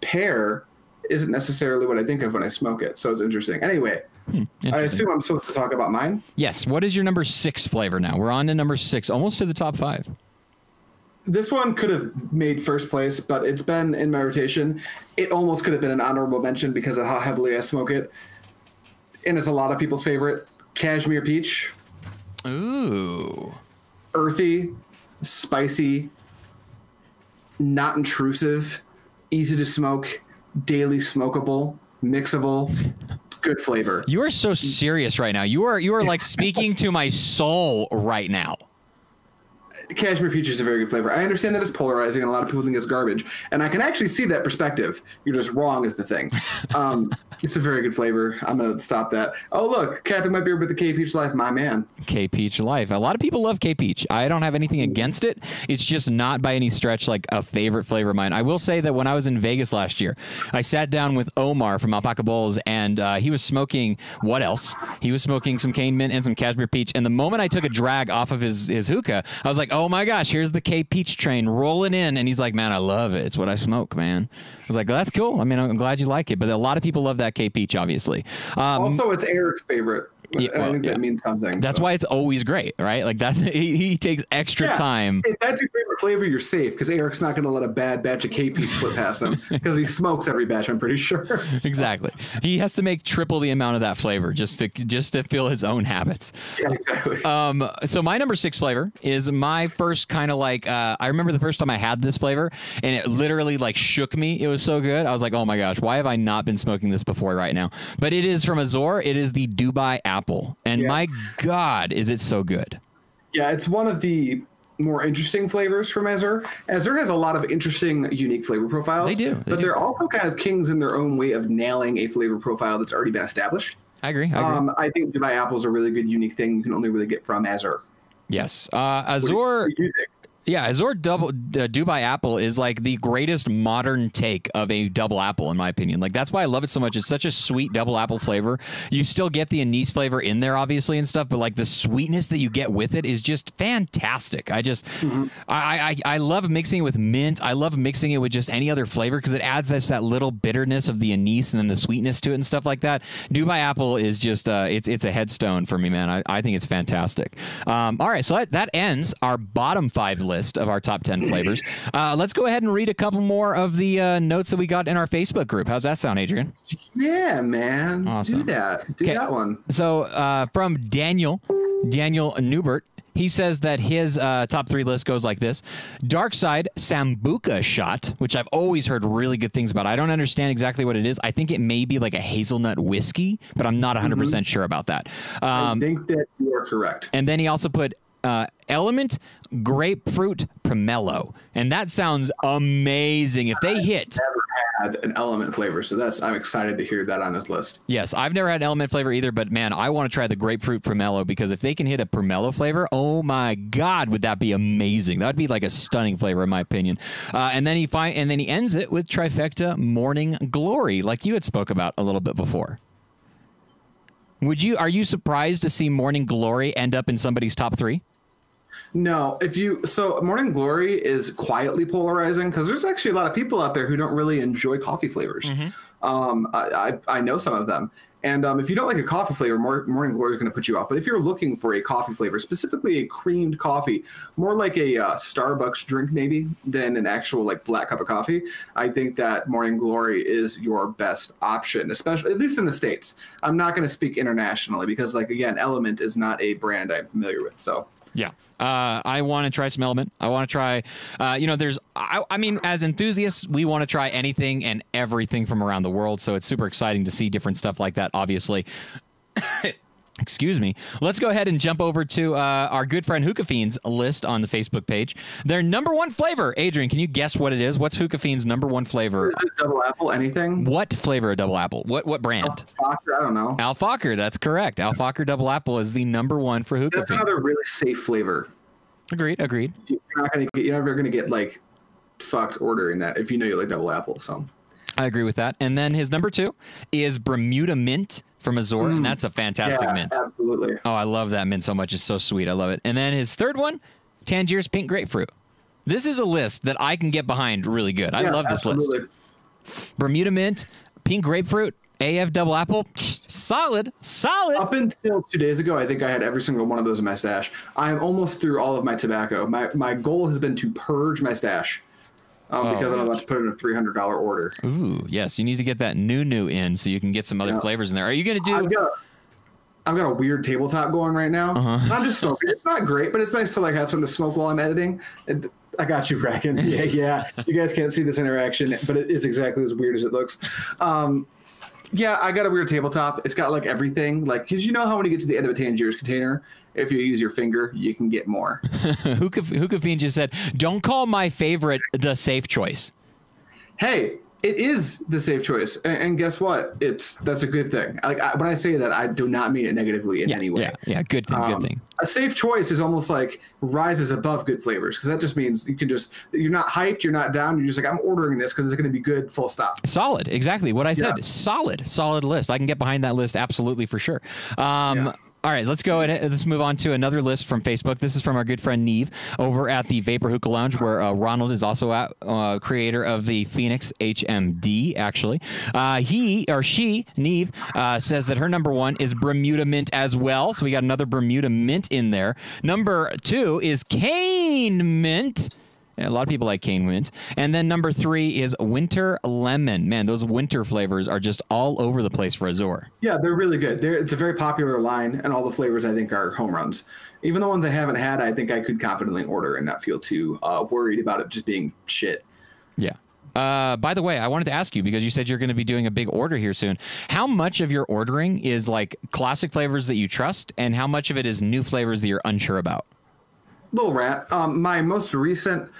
pear isn't necessarily what I think of when I smoke it. So it's interesting. Anyway, I Hmm, Interesting. assume I'm supposed to talk about mine. Yes. What is your number six flavor now? We're on to number six, almost to the top five. This one could have made first place, but it's been in my rotation. It almost could have been an honorable mention because of how heavily I smoke it. And it's a lot of people's favorite. Kashmir peach. Ooh. earthy, spicy, not intrusive, easy to smoke, daily smokable, mixable, good flavor. You are so serious right now. You are you are like speaking to my soul right now. Kashmir peach is a very good flavor. I understand that it's polarizing and a lot of people think it's garbage, and I can actually see that perspective. You're just wrong, is the thing. <laughs> Um, it's a very good flavor. I'm gonna stop that. Oh look, Captain My Beer with the K Peach Life, my man. K Peach Life. A lot of people love K Peach. I don't have anything against it. It's just not by any stretch like a favorite flavor of mine. I will say that when I was in Vegas last year, I sat down with Omar from Alpaca Bowls, and uh, he was smoking what else? He was smoking some cane mint and some Kashmir peach. And the moment I took a drag off of his his hookah, I was like, oh my gosh, here's the K Peach train rolling in. And he's like, man, I love it. It's what I smoke, man. I was like, well, that's cool. I mean, I'm glad you like it. But a lot of people love that K Peach, obviously. Um, Also, it's Eric's favorite. Yeah, and I well, think yeah. that means something. that's so. why it's always great, right? Like that, <laughs> he, he takes extra Yeah. time. If that's your favorite flavor, you're safe because Eric's not going to let a bad batch of K Peach slip past him <laughs> because he smokes every batch. I'm pretty sure. <laughs> Exactly. He has to make triple the amount of that flavor just to just to fill his own habits. yeah, exactly. Um, so my number six flavor is my first kind of like uh, I remember the first time I had this flavor and it literally like shook me. It was so good. I was like, oh my gosh, why have I not been smoking this before right now? But it is from Azure. It is the Dubai apple, and Yeah. my God, is it so good? yeah, it's one of the more interesting flavors from Azure. Azure has a lot of interesting, unique flavor profiles. They do, they but do. they're also kind of kings in their own way of nailing a flavor profile that's already been established. I agree. I agree. Um, I think Dubai Apple is a really good, unique thing you can only really get from Azure. yes, uh, What do you- what do? Yeah, Azure double uh, Dubai Apple is like the greatest modern take of a double apple, in my opinion. Like that's why I love it so much. It's such a sweet double apple flavor. You still get the anise flavor in there, obviously, and stuff, but like the sweetness that you get with it is just fantastic. I just, I, I, I love mixing it with mint. I love mixing it with just any other flavor because it adds this that little bitterness of the anise and then the sweetness to it and stuff like that. Dubai Apple is just, uh, it's it's a headstone for me, man. I, I think it's fantastic. Um, all right, so that, that ends our bottom five list. List of our top 10 <laughs> flavors. Uh, let's go ahead and read a couple more of the uh, notes that we got in our Facebook group. How's that sound, Adrian? Yeah, man. Awesome. Do that. Do Okay. that one. So uh, from Daniel, Daniel Newbert, he says that his uh, top three list goes like this: Dark Side Sambuca shot, which I've always heard really good things about. I don't understand exactly what it is. I think it may be like a hazelnut whiskey, but I'm not 100 percent sure about that. Um, I think that you are correct. and then he also put uh, Element Grapefruit Pomelo, and that sounds amazing. If they hit, Never had an element flavor, so that's I'm excited to hear that on this list. Yes, I've never had element flavor either, but man, I want to try the grapefruit pomelo because if they can hit a pomelo flavor, oh my god, would that be amazing? That'd be like a stunning flavor in my opinion. Uh, and then he find and then he ends it with trifecta morning glory, like you had spoke about a little bit before. Would you are you surprised to see morning glory end up in somebody's top three? No, if you so Morning Glory is quietly polarizing because there's actually a lot of people out there who don't really enjoy coffee flavors. Um, I, I I know some of them, and um, if you don't like a coffee flavor, Morning Glory is going to put you off. But if you're looking for a coffee flavor, specifically a creamed coffee, more like a uh, Starbucks drink maybe than an actual like black cup of coffee, I think that Morning Glory is your best option, especially at least in the states. I'm not going to speak internationally because like again, Element is not a brand I'm familiar with, so. Yeah. Uh, I want to try some element. I want to try, uh, you know, there's, I, I mean, as enthusiasts, we want to try anything and everything from around the world. So it's super exciting to see different stuff like that, obviously. Excuse me. Let's go ahead and jump over to uh, our good friend Hookah Fiends list on the Facebook page. Their number one flavor, Adrian, can you guess what it is? What's Hookah Fiends' number one flavor? Is it double apple? Anything? What flavor of double apple? What what brand? Al Fakher, I don't know. Al Fakher, that's correct. Al Fakher double apple is the number one for Hookah That's another really safe flavor. Agreed, agreed. You're not gonna get. You're never gonna get like fucked ordering that if you know you like double apple. So I agree with that. And then his number two is Bermuda Mint from Azure, and mm. that's a fantastic yeah, mint. absolutely. Oh, I love that mint so much. It's so sweet. I love it. And then his third one, Tangier's Pink Grapefruit. This is a list that I can get behind really good. I love this absolutely. list. Bermuda Mint, Pink Grapefruit, AF Double Apple, solid, solid. Up until two days ago, I think I had every single one of those in my stash. I am almost through all of my tobacco. My my goal has been to purge my stash. Um, Oh, because I'm about to put in a three hundred dollar order. Ooh, yes, you need to get that new new in so you can get some other Yeah. flavors in there. Are you going to I've do? got, I've got a weird tabletop going right now. Uh-huh. <laughs> I'm just smoking. It's not great, but it's nice to like have something to smoke while I'm editing. And I got you, Bracken. <laughs> Yeah, yeah. You guys can't see this interaction, but it is exactly as weird as it looks. Um, yeah, I got a weird tabletop. It's got like everything, like because you know how when you get to the end of a Tangiers container, if you use your finger, you can get more. <laughs> Hookah, Hookah Fiend just said, "Don't call my favorite the safe choice." hey, it is the safe choice, and, and guess what? It's that's a good thing. Like I, when I say that, I do not mean it negatively in Yeah, any way. yeah, yeah. Good thing. Um, good thing. A safe choice is almost like rises above good flavors because that just means you can just you're not hyped, you're not down, you're just like I'm ordering this because it's going to be good. Full stop. Solid, exactly what I said. Yeah. Solid, solid list. I can get behind that list absolutely for sure. Um, Yeah. All right, let's go and let's move on to another list from Facebook. This is from our good friend Neve over at the Vapor Hookah Lounge, where uh, Ronald is also at, uh, creator of the Phoenix HMD. Actually, uh, he or she, Neve, uh, says that her number one is Bermuda Mint as well. So we got another Bermuda Mint in there. Number two is Cane Mint. A lot of people like cane mint. And then number three is winter lemon. Man, those winter flavors are just all over the place for Azure. Yeah, they're really good. They're, it's a very popular line, and all the flavors I think are home runs. Even the ones I haven't had, I think I could confidently order and not feel too uh, worried about it just being shit. Yeah. Uh, by the way, I wanted to ask you because you said you're going to be doing a big order here soon. How much of your ordering is like classic flavors that you trust, and how much of it is new flavors that you're unsure about? Little rat. Um, my most recent,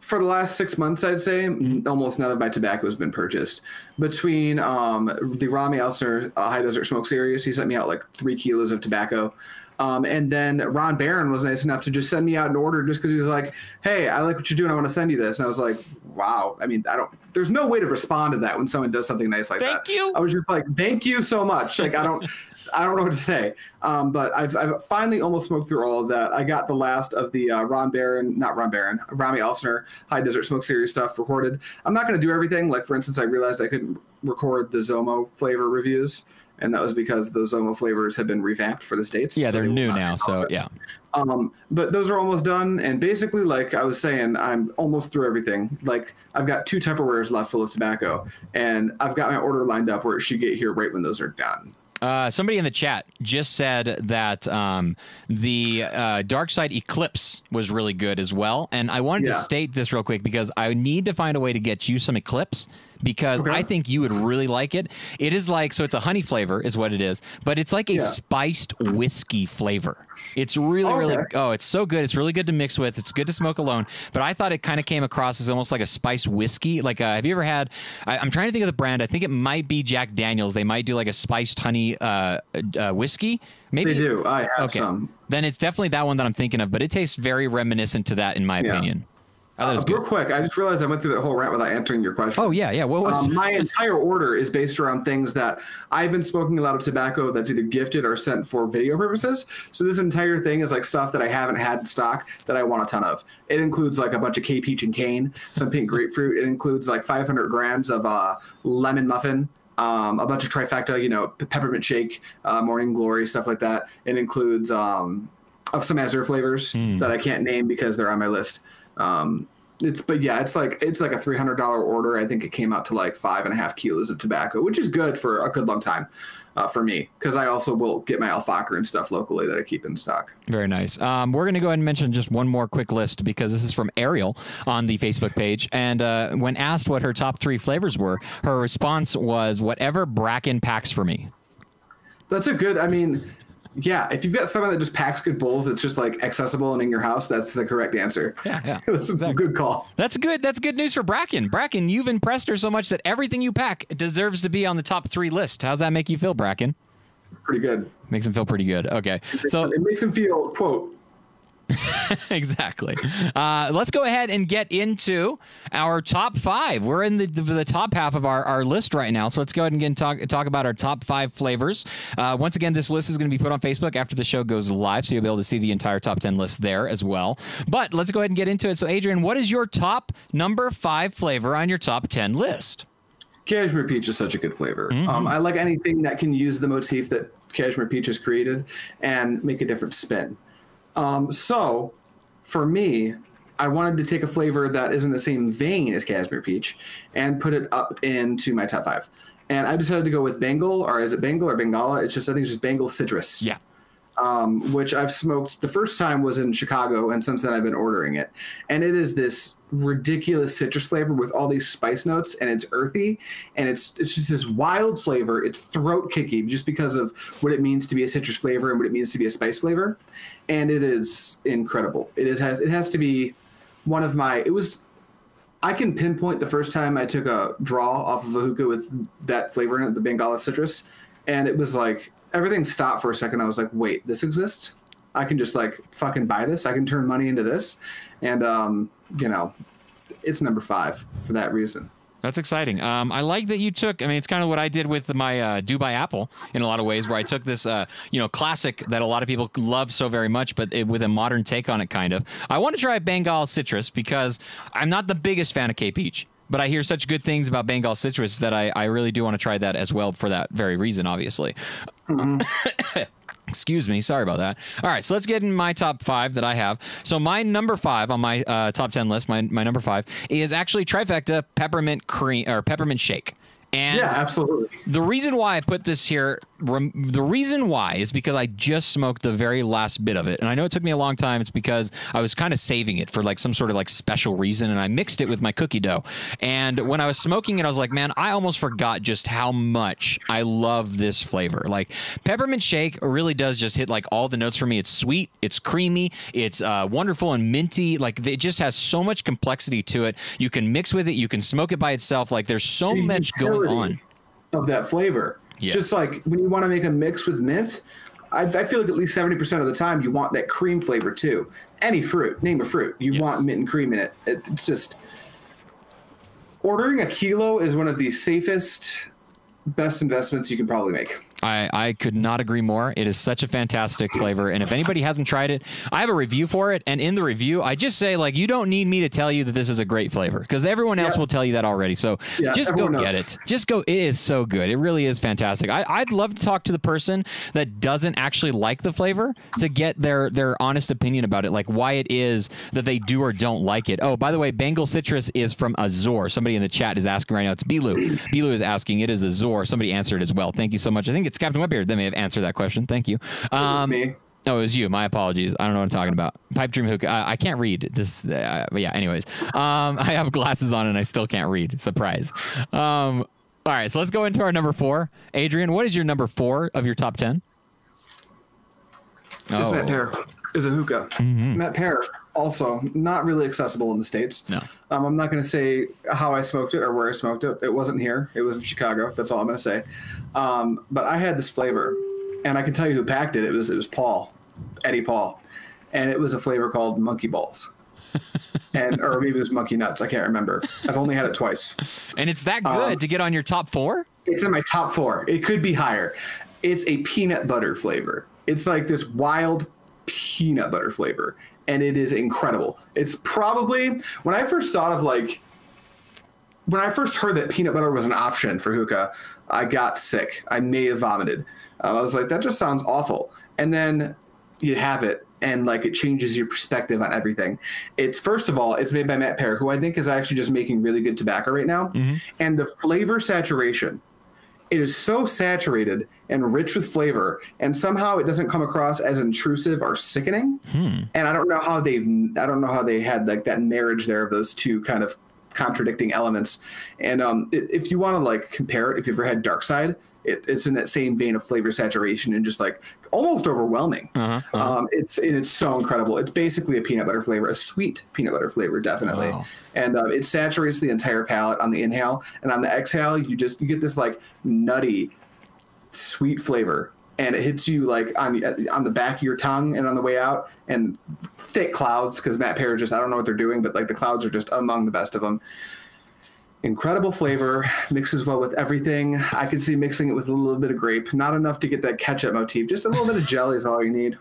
for the last six months, I'd say almost none of my tobacco has been purchased. Between um, the Rami Elsner uh, High Desert Smoke series, he sent me out like three kilos of tobacco. Um, and then Ron Barron was nice enough to just send me out an order just because he was like, "Hey, I like what you're doing. I want to send you this." And I was like, "Wow." I mean, I don't. There's no way to respond to that when someone does something nice like Thank that. you. I was just like, "Thank you so much." Like I don't. I don't know what to say. Um, but I've, I've finally almost smoked through all of that. I got the last of the uh, Ron Barron, not Ron Barron, Rami Elsner High Desert Smoke Series stuff recorded. I'm not going to do everything. Like, for instance, I realized I couldn't record the Zomo flavor reviews. and that was because the Zomo flavors have been revamped for the states. Yeah, so they're they new now, so yeah. Um, but those are almost done, and basically, like I was saying, I'm almost through everything. Like I've got two Tupperwares left full of tobacco, and I've got my order lined up where it should get here right when those are done. Uh, somebody in the chat just said that um, the uh, Dark Side Eclipse was really good as well, and I wanted to state this real quick because I need to find a way to get you some Eclipse because Okay. I think you would really like it. It is like so it's a honey flavor is what it is, but it's like a Yeah. spiced whiskey flavor. It's really really oh, it's so good. It's really good to mix with. It's good to smoke alone. But I thought it kind of came across as almost like a spiced whiskey. Like uh, have you ever had? I, I'm trying to think of the brand. I think it might be Jack Daniels. They might do like a spiced honey uh, uh, whiskey. Maybe They do. I have Okay, some. then it's definitely that one that I'm thinking of. But it tastes very reminiscent to that, in my Yeah. opinion. I thought it Uh, real good. quick, I just realized I went through that whole rant without answering your question. Oh yeah, yeah. What was? Um, my entire order is based around things that I've been smoking a lot of tobacco that's either gifted or sent for video purposes. So this entire thing is like stuff that I haven't had in stock that I want a ton of. It includes like a bunch of K peach and cane, some pink grapefruit. It includes like 500 grams of uh, lemon muffin. Um, a bunch of trifecta, you know, peppermint shake, uh, morning glory, stuff like that. It includes um, of some Azure flavors that I can't name because they're on my list. Um, it's but yeah, it's like it's like a three hundred dollar order. I think it came out to like five and a half kilos of tobacco, which is good for a good long time uh, for me because I also will get my Al Fakher and stuff locally that I keep in stock. Very nice. Um, we're going to go ahead and mention just one more quick list because this is from Ariel on the Facebook page. And uh, when asked what her top three flavors were, her response was whatever Bracken packs for me. That's a good. I mean, yeah, if you've got someone that just packs good bowls that's just like accessible and in your house, that's the correct answer. Yeah, yeah. <laughs> that's a good call. That's good. That's good news for Bracken. Bracken, you've impressed her so much that everything you pack deserves to be on the top three list. How's that make you feel, Bracken? Pretty good. Makes him feel pretty good. Okay. So it makes him feel quote <laughs> exactly. Uh, let's go ahead and get into our top five. We're in the, the, the top half of our, our list right now. So let's go ahead and get, talk, talk about our top five flavors. Uh, once again, this list is going to be put on Facebook after the show goes live. So you'll be able to see the entire top 10 list there as well. But let's go ahead and get into it. So, Adrian, what is your top number five flavor on your top 10 list? Kashmir peach is such a good flavor. Mm-hmm. Um, I like anything that can use the motif that Kashmir peach has created and make a different spin. Um, so, for me, I wanted to take a flavor that is in the same vein as Kashmir peach and put it up into my top five. And I decided to go with Bengal, or is it Bengal or Bengala? It's just I think it's just Bengal citrus Yeah. Um, which I've smoked. The first time was in Chicago, and since then I've been ordering it. And it is this ridiculous citrus flavor with all these spice notes, and it's earthy, and it's it's just this wild flavor. It's throat kicky just because of what it means to be a citrus flavor and what it means to be a spice flavor, and it is incredible. It is has it has to be one of my. It was. I can pinpoint the first time I took a draw off of a hookah with that flavor in it, the Bengala citrus, and it was like everything stopped for a second. I was like, "Wait, this exists? I can just like fucking buy this. I can turn money into this," and um, you know, it's number five for that reason. That's exciting. Um, I like that you took. I mean, it's kind of what I did with my uh, Dubai apple in a lot of ways, where I took this, uh, you know, classic that a lot of people love so very much, but it, with a modern take on it, kind of. I want to try Bengal citrus because I'm not the biggest fan of K peach, but I hear such good things about Bengal citrus that I, I really do want to try that as well for that very reason, obviously. <coughs> Excuse me. Sorry about that. All right, so let's get in my top five that I have. So my number five on my uh, top ten list, my my number five is actually trifecta peppermint cream or peppermint shake. And Yeah, absolutely. the reason why I put this here, rem, the reason why is because I just smoked the very last bit of it, and I know it took me a long time. It's because I was kind of saving it for like some sort of like special reason, and I mixed it with my cookie dough. And when I was smoking it, I was like, man, I almost forgot just how much I love this flavor. Like peppermint shake really does just hit like all the notes for me. It's sweet, it's creamy, it's uh, wonderful and minty. Like it just has so much complexity to it. You can mix with it, you can smoke it by itself. Like there's so much going on. of that flavor. Yes. Just like when you want to make a mix with mint, I, I feel like at least seventy percent of the time you want that cream flavor too. Any fruit, name a fruit, you Yes. want mint and cream in it. it. It's just ordering a kilo is one of the safest, best investments you can probably make. I, I could not agree more. It is such a fantastic flavor. And if anybody hasn't tried it, I have a review for it. And in the review, I just say, like, you don't need me to tell you that this is a great flavor because everyone else Yeah. will tell you that already. So Yeah, just go everyone get it. Just go. It is so good. It really is fantastic. I, I'd love to talk to the person that doesn't actually like the flavor to get their, their honest opinion about it, like why it is that they do or don't like it. Oh, by the way, Bengal Citrus is from Azure. Somebody in the chat is asking right now. It's Bilu. Bilu is asking. It is Azure. Somebody answered as well. Thank you so much. I think it's Captain Wetbeard that may have answered that question. Thank you. Um, me. Oh, it was you. My apologies. I don't know what I'm talking about. Pipe Dream Hookah. I, I can't read this. Uh, but yeah. Anyways, um, <laughs> I have glasses on and I still can't read. Surprise. Um, all right. So let's go into our number four. Adrian, what is your number four of your top ten? It's MattPear is a hookah. Mm-hmm. MattPear also not really accessible in the states. No. Um, I'm not going to say how I smoked it or where I smoked it. It wasn't here. It was in Chicago. That's all I'm going to say. Um, but I had this flavor, and I can tell you who packed it. It was it was Paul, Eddie Paul, and it was a flavor called Monkey Balls, <laughs> and or maybe it was Monkey Nuts. I can't remember. I've only had it twice. And it's that good Um, to get on your top four. It's in my top four. It could be higher. It's a peanut butter flavor. It's like this wild peanut butter flavor, and it is incredible. It's probably when I first thought of like when I first heard that peanut butter was an option for hookah, I got sick. I may have vomited. Uh, I was like, that just sounds awful. And then you have it, and like it changes your perspective on everything. It's first of all, it's made by MattPear, who I think is actually just making really good tobacco right now, and the flavor saturation it is so saturated and rich with flavor and somehow it doesn't come across as intrusive or sickening. And i don't know how they've i don't know how they had like that marriage there of those two kind of contradicting elements. And um if you want to like compare it if you've ever had dark side it, it's in that same vein of flavor saturation and just like almost overwhelming. Um it's it's so incredible. It's basically a peanut butter flavor a sweet peanut butter flavor definitely. Wow. and uh, it saturates the entire palate on the inhale and on the exhale you just you get this like nutty sweet flavor. And it hits you like on on the back of your tongue and on the way out and thick clouds because MattPear just i don't know what they're doing but like the clouds are just among the best of them incredible flavor mixes well with everything. I could see mixing it with a little bit of grape. Not enough to get that ketchup motif. Just a little bit of jelly is all you need.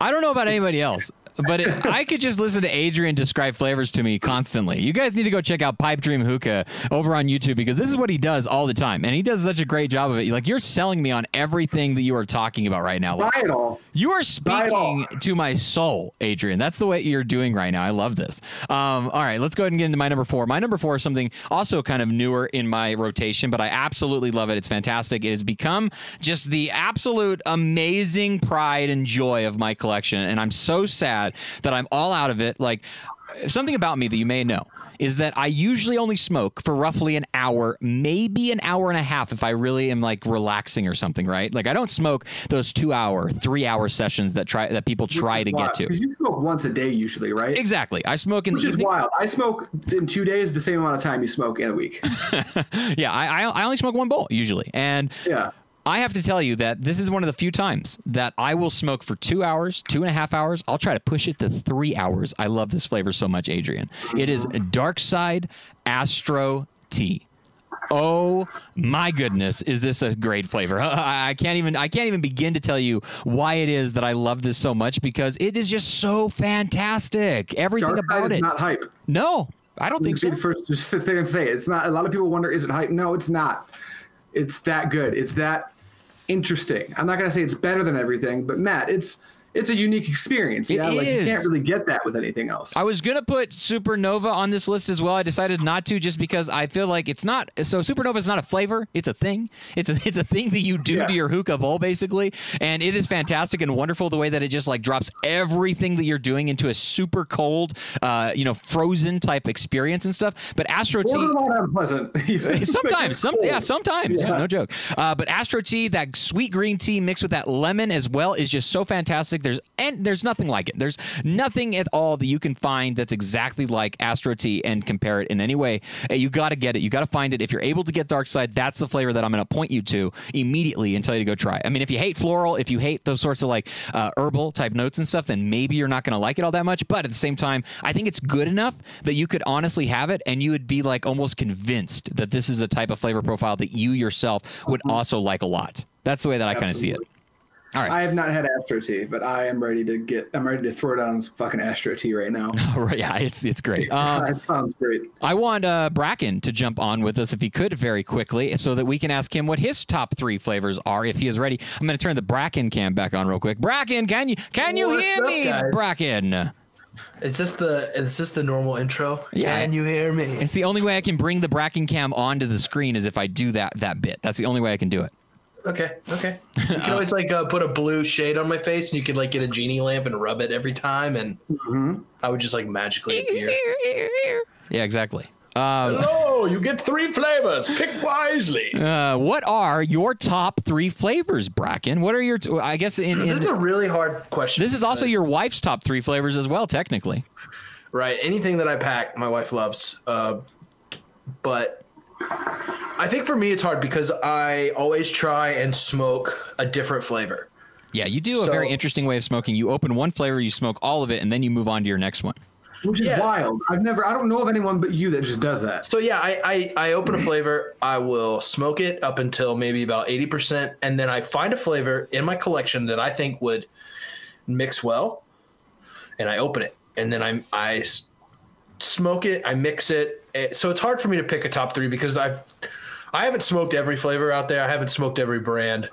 I don't know about anybody else, but it, <laughs> I could just listen to Adrian describe flavors to me constantly. You guys need to go check out Pipe Dream Hookah over on YouTube because this is what he does all the time, and he does such a great job of it. Like you're selling me on everything that you are talking about right now. Like, you are speaking to my soul, Adrian. That's the way you're doing right now. I love this. Um, all right, let's go ahead and get into my number four. My number four is something also kind of newer in my rotation, but I absolutely love it. It's fantastic. It has become just the absolute amazing pride and joy of my collection. And I'm so sad that I'm all out of it. Like something about me that you may know is that I usually only smoke for roughly an hour, maybe an hour and a half if I really am like relaxing or something, right? Like I don't smoke those two hour, three hour sessions that try that people try to get to. because you smoke once a day usually right Exactly. I smoke in which is wild i smoke in two days the same amount of time you smoke in a week <laughs> Yeah, I, I I only smoke one bowl usually, and yeah I have to tell you that this is one of the few times that I will smoke for two hours, two and a half hours. I'll try to push it to three hours. I love this flavor so much, Adrian. It is Dark Side Astro Tea. Oh my goodness, is this a great flavor? <laughs> I I can't even I can't even begin to tell you why it is that I love this so much because it is just so fantastic. Everything Dark about it. not hype No, I don't think so. the first to <laughs> sit there and say it. it's not. A lot of people wonder, is it hype? No, it's not. It's that good. It's that interesting. I'm not gonna say it's better than everything, but Matt, it's it's a unique experience. Yeah, like you can't really get that with anything else. I was gonna put Supernova on this list as well. I decided not to just because I feel like it's not. So Supernova is not a flavor; it's a thing. It's a it's a thing that you do Yeah. to your hookah bowl basically, and it is fantastic and wonderful the way that it just like drops everything that you're doing into a super cold, uh, you know, frozen type experience and stuff. But Astro Tea. Borderline unpleasant. <laughs> Sometimes, some yeah, sometimes, yeah, Yeah. no joke. Uh, but Astro Tea, that sweet green tea mixed with that lemon as well, is just so fantastic. There's and there's nothing like it. There's nothing at all that you can find that's exactly like Astro Tea and compare it in any way. You got to get it. You got to find it. If you're able to get Dark Side, that's the flavor that I'm going to point you to immediately and tell you to go try. I mean, if you hate floral, if you hate those sorts of like uh, herbal type notes and stuff, then maybe you're not going to like it all that much. But at the same time, I think it's good enough that you could honestly have it and you would be like almost convinced that this is a type of flavor profile that you yourself would also like a lot. That's the way that I kind of see it. All right. I have not had Astro Tea, but I am ready to get. I'm ready to throw down some fucking Astro Tea right now. <laughs> right, yeah, it's it's great. <laughs> Um, that sounds great. I want uh, Bracken to jump on with us if he could very quickly, so that we can ask him what his top three flavors are if he is ready. I'm going to turn the Bracken cam back on real quick. Bracken, can you can you What's hear up, me, guys? Bracken? Is this the is this the normal intro? Yeah. Can you hear me? It's the only way I can bring the Bracken cam onto the screen is if I do that that bit. That's the only way I can do it. Okay, okay. You can <laughs> always like uh, put a blue shade on my face, and you could like get a genie lamp and rub it every time, and I would just like magically appear. Yeah, exactly. Uh, Hello, you get three flavors. Pick wisely. <laughs> uh, what are your top three flavors, Bracken? What are your? T- I guess in, in This is a really hard question. this is also your wife's top three flavors as well, technically. right. Anything that I pack, my wife loves. Uh, but I think for me, it's hard because I always try and smoke a different flavor. Yeah, you do a So- very interesting way of smoking. You open one flavor, you smoke all of it, and then you move on to your next one. Which is Yeah. wild. I've never. I don't know of anyone but you that just does that. So yeah, I, I I open a flavor, I will smoke it up until maybe about eighty percent, and then I find a flavor in my collection that I think would mix well, and I open it, and then I I s- smoke it, I mix it. Eh, So it's hard for me to pick a top three because I've I haven't smoked every flavor out there. I haven't smoked every brand.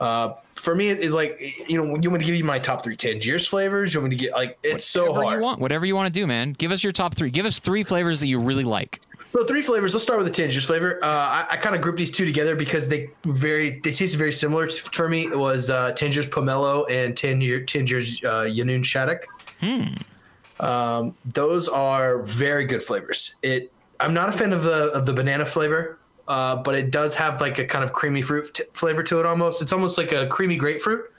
Uh, for me, it's like you know, you want me to give you my top three Tangiers flavors? You want me to get like it's so Whatever hard. you want, whatever you want to do, man. Give us your top three. Give us three flavors that you really like. So three flavors. Let's start with the Tangiers flavor. Uh, I, I kind of grouped these two together because they very they tasted very similar for me. It was uh, Tangiers Pomelo and Tangier, Tangiers uh, Yanoon Shattuck. Um, those are very good flavors. It. I'm not a fan of the of the banana flavor, uh, but it does have like a kind of creamy fruit t- flavor to it. Almost, it's almost like a creamy grapefruit.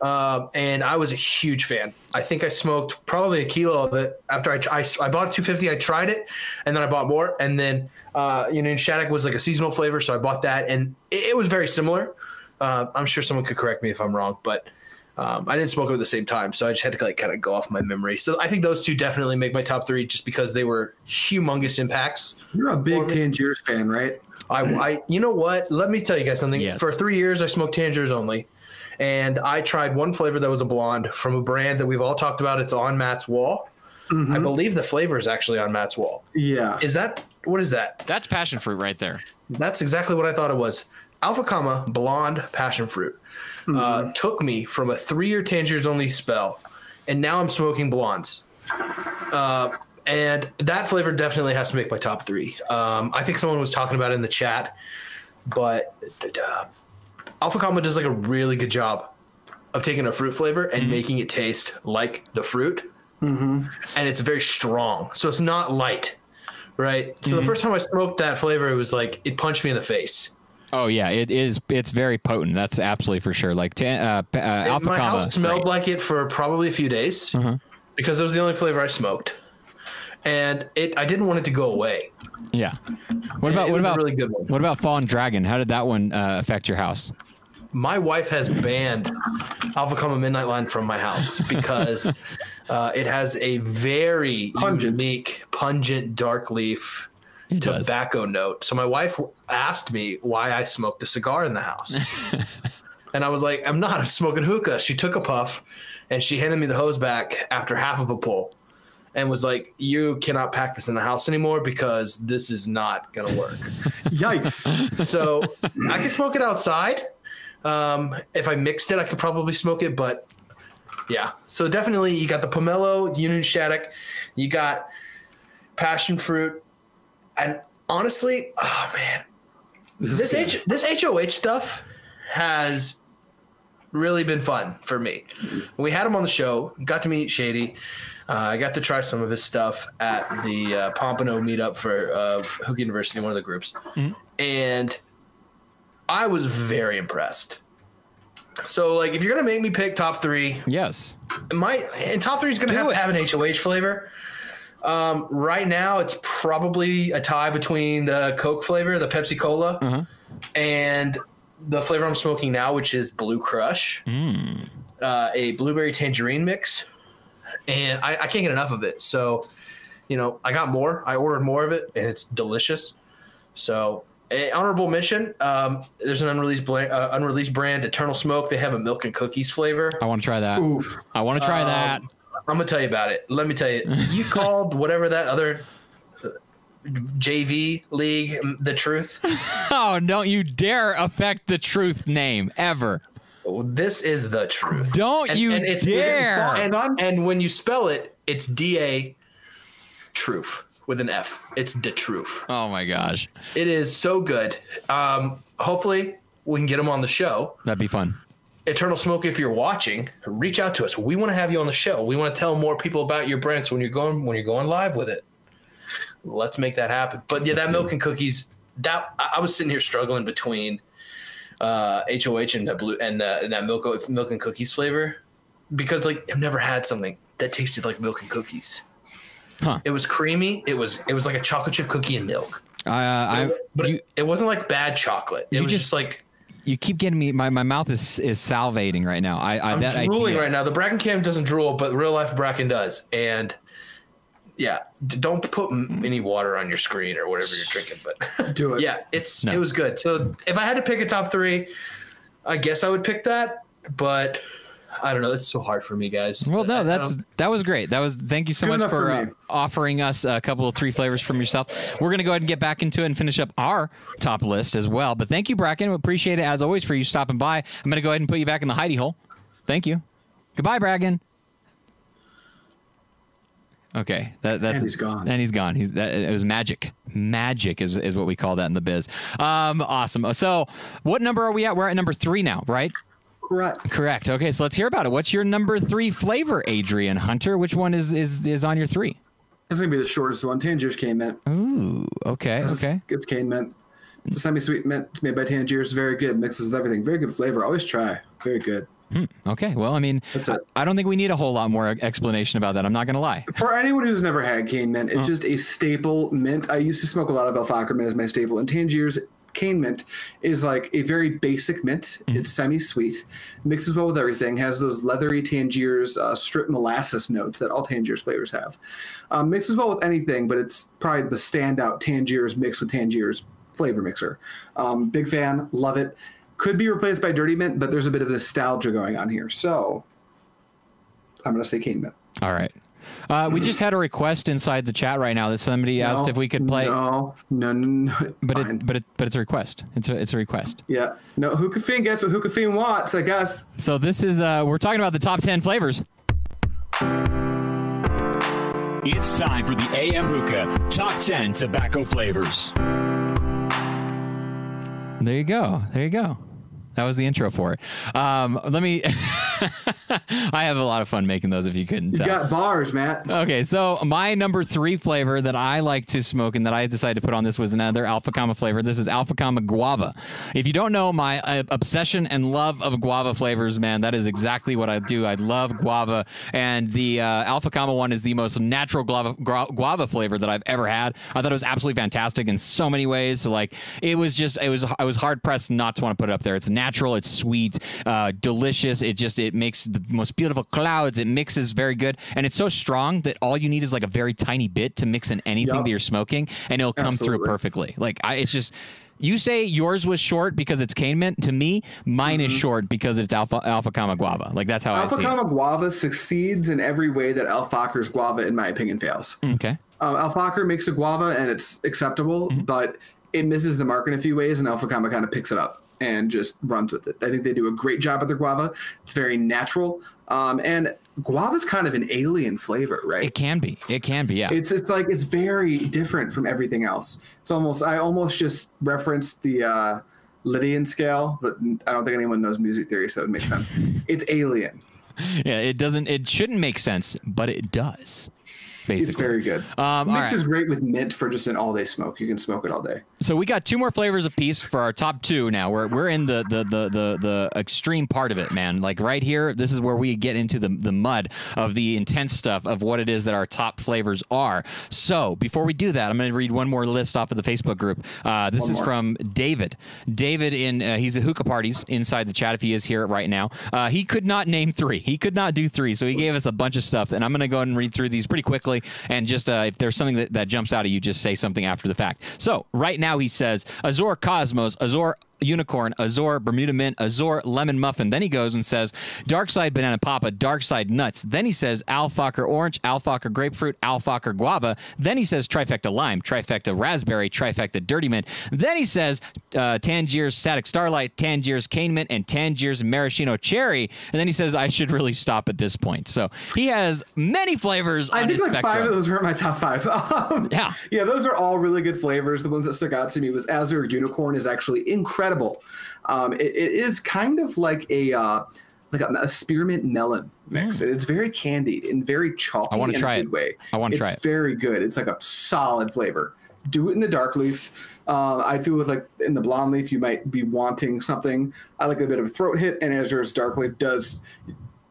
Um, and I was a huge fan. I think I smoked probably a kilo of it after I, I, I bought 250. I tried it, and then I bought more. And then, uh, you know, Shattuck was like a seasonal flavor, so I bought that, and it, it was very similar. Uh, I'm sure someone could correct me if I'm wrong, but um, I didn't smoke it at the same time, so I just had to like kind of go off my memory. So I think those two definitely make my top three, just because they were humongous impacts. You're a big Tangiers fan, right? I, I, you know what? Let me tell you guys something. Yes. For three years, I smoked Tangiers only, and I tried one flavor that was a blonde from a brand that we've all talked about. It's on Matt's wall. I believe the flavor is actually on Matt's wall. Yeah. Is that what is that? That's passion fruit right there. That's exactly what I thought it was. Alpha comma blonde passion fruit uh, took me from a three-year Tangiers only spell, and now I'm smoking blondes. Uh, and that flavor definitely has to make my top three. Um, I think someone was talking about it in the chat, but uh, Alpha Comma does like a really good job of taking a fruit flavor and making it taste like the fruit, and it's very strong, so it's not light, right? So the first time I smoked that flavor, it was like it punched me in the face. Oh yeah, it is. It's very potent. That's absolutely for sure. Like ta- uh, pa- uh, alpha my comma. house smelled great. like it for probably a few days because it was the only flavor I smoked, and it I didn't want it to go away. yeah. What about it what was a about really good one. What about Fallen Dragon? How did that one uh, affect your house? My wife has banned Alpha Comma Midnight Line from my house <laughs> because uh, it has a very Pungent. unique, pungent dark leaf It does. tobacco note. So my wife asked me why I smoked a cigar in the house. <laughs> and I was like, I'm not, I'm smoking hookah. She took a puff and she handed me the hose back after half of a pull and was like, You cannot pack this in the house anymore because this is not going to work. <laughs> Yikes. so I can smoke it outside. Um, if I mixed it, I could probably smoke it, but yeah. So definitely, you got the pomelo, Union Shattuck, you got passion fruit, and honestly, oh man, This, this H, this HOH stuff has really been fun for me. We had him on the show, got to meet Shady. Uh, I got to try some of his stuff at the uh, Pompano meetup for uh, Hookah University, one of the groups, and I was very impressed. So, like, if you're gonna make me pick top three, Yes. my and top three is gonna Do have it. to have an HOH flavor. Um, right now, it's probably a tie between the Coke flavor, the Pepsi Cola, Uh-huh. and the flavor I'm smoking now, which is Blue Crush, Mm. uh, a blueberry tangerine mix, and I, I can't get enough of it. So, you know, I got more. I ordered more of it, and it's delicious. So honorable mention. Um, there's an unreleased uh, unreleased brand, Eternal Smoke. They have a milk and cookies flavor. I want to try that. Oof. I want to try that. I'm gonna tell you about it. Let me tell you. You <laughs> called whatever that other uh, JV league um, the truth. <laughs> Oh, don't you dare affect the truth name ever. This is the truth. Don't you dare. And, and when you spell it, it's D A truth with an F. It's the truth. Oh my gosh. It is so good. Um, hopefully, we can get them on the show. That'd be fun. Eternal Smoke, if you're watching, reach out to us. We want to have you on the show. We want to tell more people about your brand. So when you're going when you're going live with it, let's make that happen. But yeah, that milk and cookies. That I was sitting here struggling between uh, HOH and the blue and, the, and that milk milk and cookies flavor because like I've never had something that tasted like milk and cookies. Huh. It was creamy. It was it was like a chocolate chip cookie and milk. Uh, I, But you, it, it wasn't like bad chocolate. It You was just- just like you keep getting me. My, my mouth is is salivating right now. I, I I'm that drooling idea- right now. The Bracken cam doesn't drool, but real life Bracken does. And yeah, don't put any water on your screen or whatever you're drinking. But <laughs> Do it. yeah, it's No. it was good. So if I had to pick a top three, I guess I would pick that. But I don't know. It's so hard for me, guys. Well, no, that's that was great. That was thank you so Good much for, for uh, offering us a couple of three flavors from yourself. We're gonna go ahead and get back into it and finish up our top list as well. But thank you, Bracken. We appreciate it as always for you stopping by. I'm gonna go ahead and put you back in the hidey hole. Thank you. Goodbye, Bracken. Okay, that, that's And he's gone. And he's gone. He's that, it was magic. Magic is, is what we call that in the biz. Um, awesome. So, what number are we at? We're at number three now, right? Correct. Correct. Okay, so let's hear about it. What's your number three flavor, Adrian Hunter? Which one is is is on your three? This is gonna be the shortest one. Tangiers cane mint. Ooh. Okay. It's- Okay. It's cane mint. It's a semi-sweet mint. It's made by Tangiers. Very good. Mixes with everything. Very good flavor. Always try. Very good. Hmm, okay. Well, I mean, That's I, it. I don't think we need a whole lot more explanation about that. I'm not gonna lie. <laughs> For anyone who's never had cane mint, it's just a staple mint. I used to smoke a lot of Al Fakher mint as my staple, and Tangiers cane mint is like a very basic mint. It's semi-sweet, mixes well with everything, has those leathery Tangiers uh, strip molasses notes that all Tangiers flavors have. Um, mixes well with anything, but it's probably the standout Tangiers mixed with Tangiers flavor mixer. Um, big fan, love it. Could be replaced by Dirty Mint, but there's a bit of nostalgia going on here. So I'm gonna say cane mint. All right. Uh, we just had a request inside the chat right now that somebody asked if we could play, No, no, no, no. but fine. it, but it, but it's a request. It's a it's a request. yeah, no. Hookah Fiend gets what Hookah Fiend wants, I guess. So this is uh, we're talking about the top ten flavors. It's time for the AM Hookah Top 10 Tobacco Flavors. There you go. There you go. That was the intro for it. Um, let me. <laughs> <laughs> I have a lot of fun making those. If you couldn't You tell. got bars, Matt. Okay, so my number three flavor that I like to smoke and that I decided to put on this was another Alpha Kama flavor. This is Alpha Kama Guava. If you don't know my uh, obsession and love of guava flavors, man, that is exactly what I do. I love guava, and the uh, Alpha Kama one is the most natural guava, guava flavor that I've ever had. I thought it was absolutely fantastic in so many ways. So like, it was just, it was, I was hard pressed not to want to put it up there. It's natural, it's sweet, uh, delicious. It just, it makes the most beautiful clouds. It mixes very good, and it's so strong that all you need is like a very tiny bit to mix in anything Yup. that you're smoking, and it'll come through perfectly. Like I, it's just. You say yours was short because it's cane mint. To me, mine is short because it's alpha alpha kama guava. Like that's how I Alpha see it. Kama Guava succeeds in every way that Al Fakher's Guava, in my opinion, fails. Okay. Um, Alfaker makes a guava and it's acceptable, Mm-hmm. but it misses the mark in a few ways, and Alpha Kama kind of picks it up and just runs with it. I think they do a great job with their guava. It's very natural, um, and guava's kind of an alien flavor, right? It can be. It can be. Yeah. it's it's like it's very different from everything else. It's almost I almost just referenced the uh, Lydian scale, but I don't think anyone knows music theory, so it makes sense. It's alien. <laughs> yeah. It doesn't. It shouldn't make sense, but it does. Basically. It's very good. Um, Mixes right. great with mint for just an all day smoke. You can smoke it all day. So we got two more flavors apiece for our top two. Now we're we're in the the the the, the extreme part of it, man. Like right here, this is where we get into the the mud of the intense stuff of what it is that our top flavors are. So before we do that, I'm going to read one more list off of the Facebook group. Uh, this One is more. from David. David in uh, he's at hookah parties inside the chat if he is here right now. Uh, he could not name three. He could not do three, so he gave us a bunch of stuff, and I'm going to go ahead and read through these pretty quickly. And just uh, if there's something that, that jumps out at you, just say something after the fact. So right now, now he says Azure Cosmos, Azure unicorn, Azure Bermuda mint, Azure lemon muffin. Then he goes and says dark side banana papa, dark side nuts. Then he says Al Fakher orange, Al Fakher grapefruit, Al Fakher guava. Then he says trifecta lime, trifecta raspberry, trifecta dirty mint. Then he says uh, Tangier's static starlight, Tangier's cane mint, and Tangier's maraschino cherry. And then he says I should really stop at this point. So he has many flavors I on think his like spectrum. five of those were in my top five. <laughs> Um, Yeah. yeah, those are all really good flavors. The ones that stuck out to me was Azure Unicorn is actually incredible. Um, it, it is kind of like a uh, like a, a spearmint melon mix. And it's very candied and very chalky. Mm. I wanna try it. Way. I wanna try it. Very good. It's like a solid flavor. Do it in the dark leaf. Uh, I feel with like in the blonde leaf, you might be wanting something. I like a bit of a throat hit, and Azure's dark leaf does.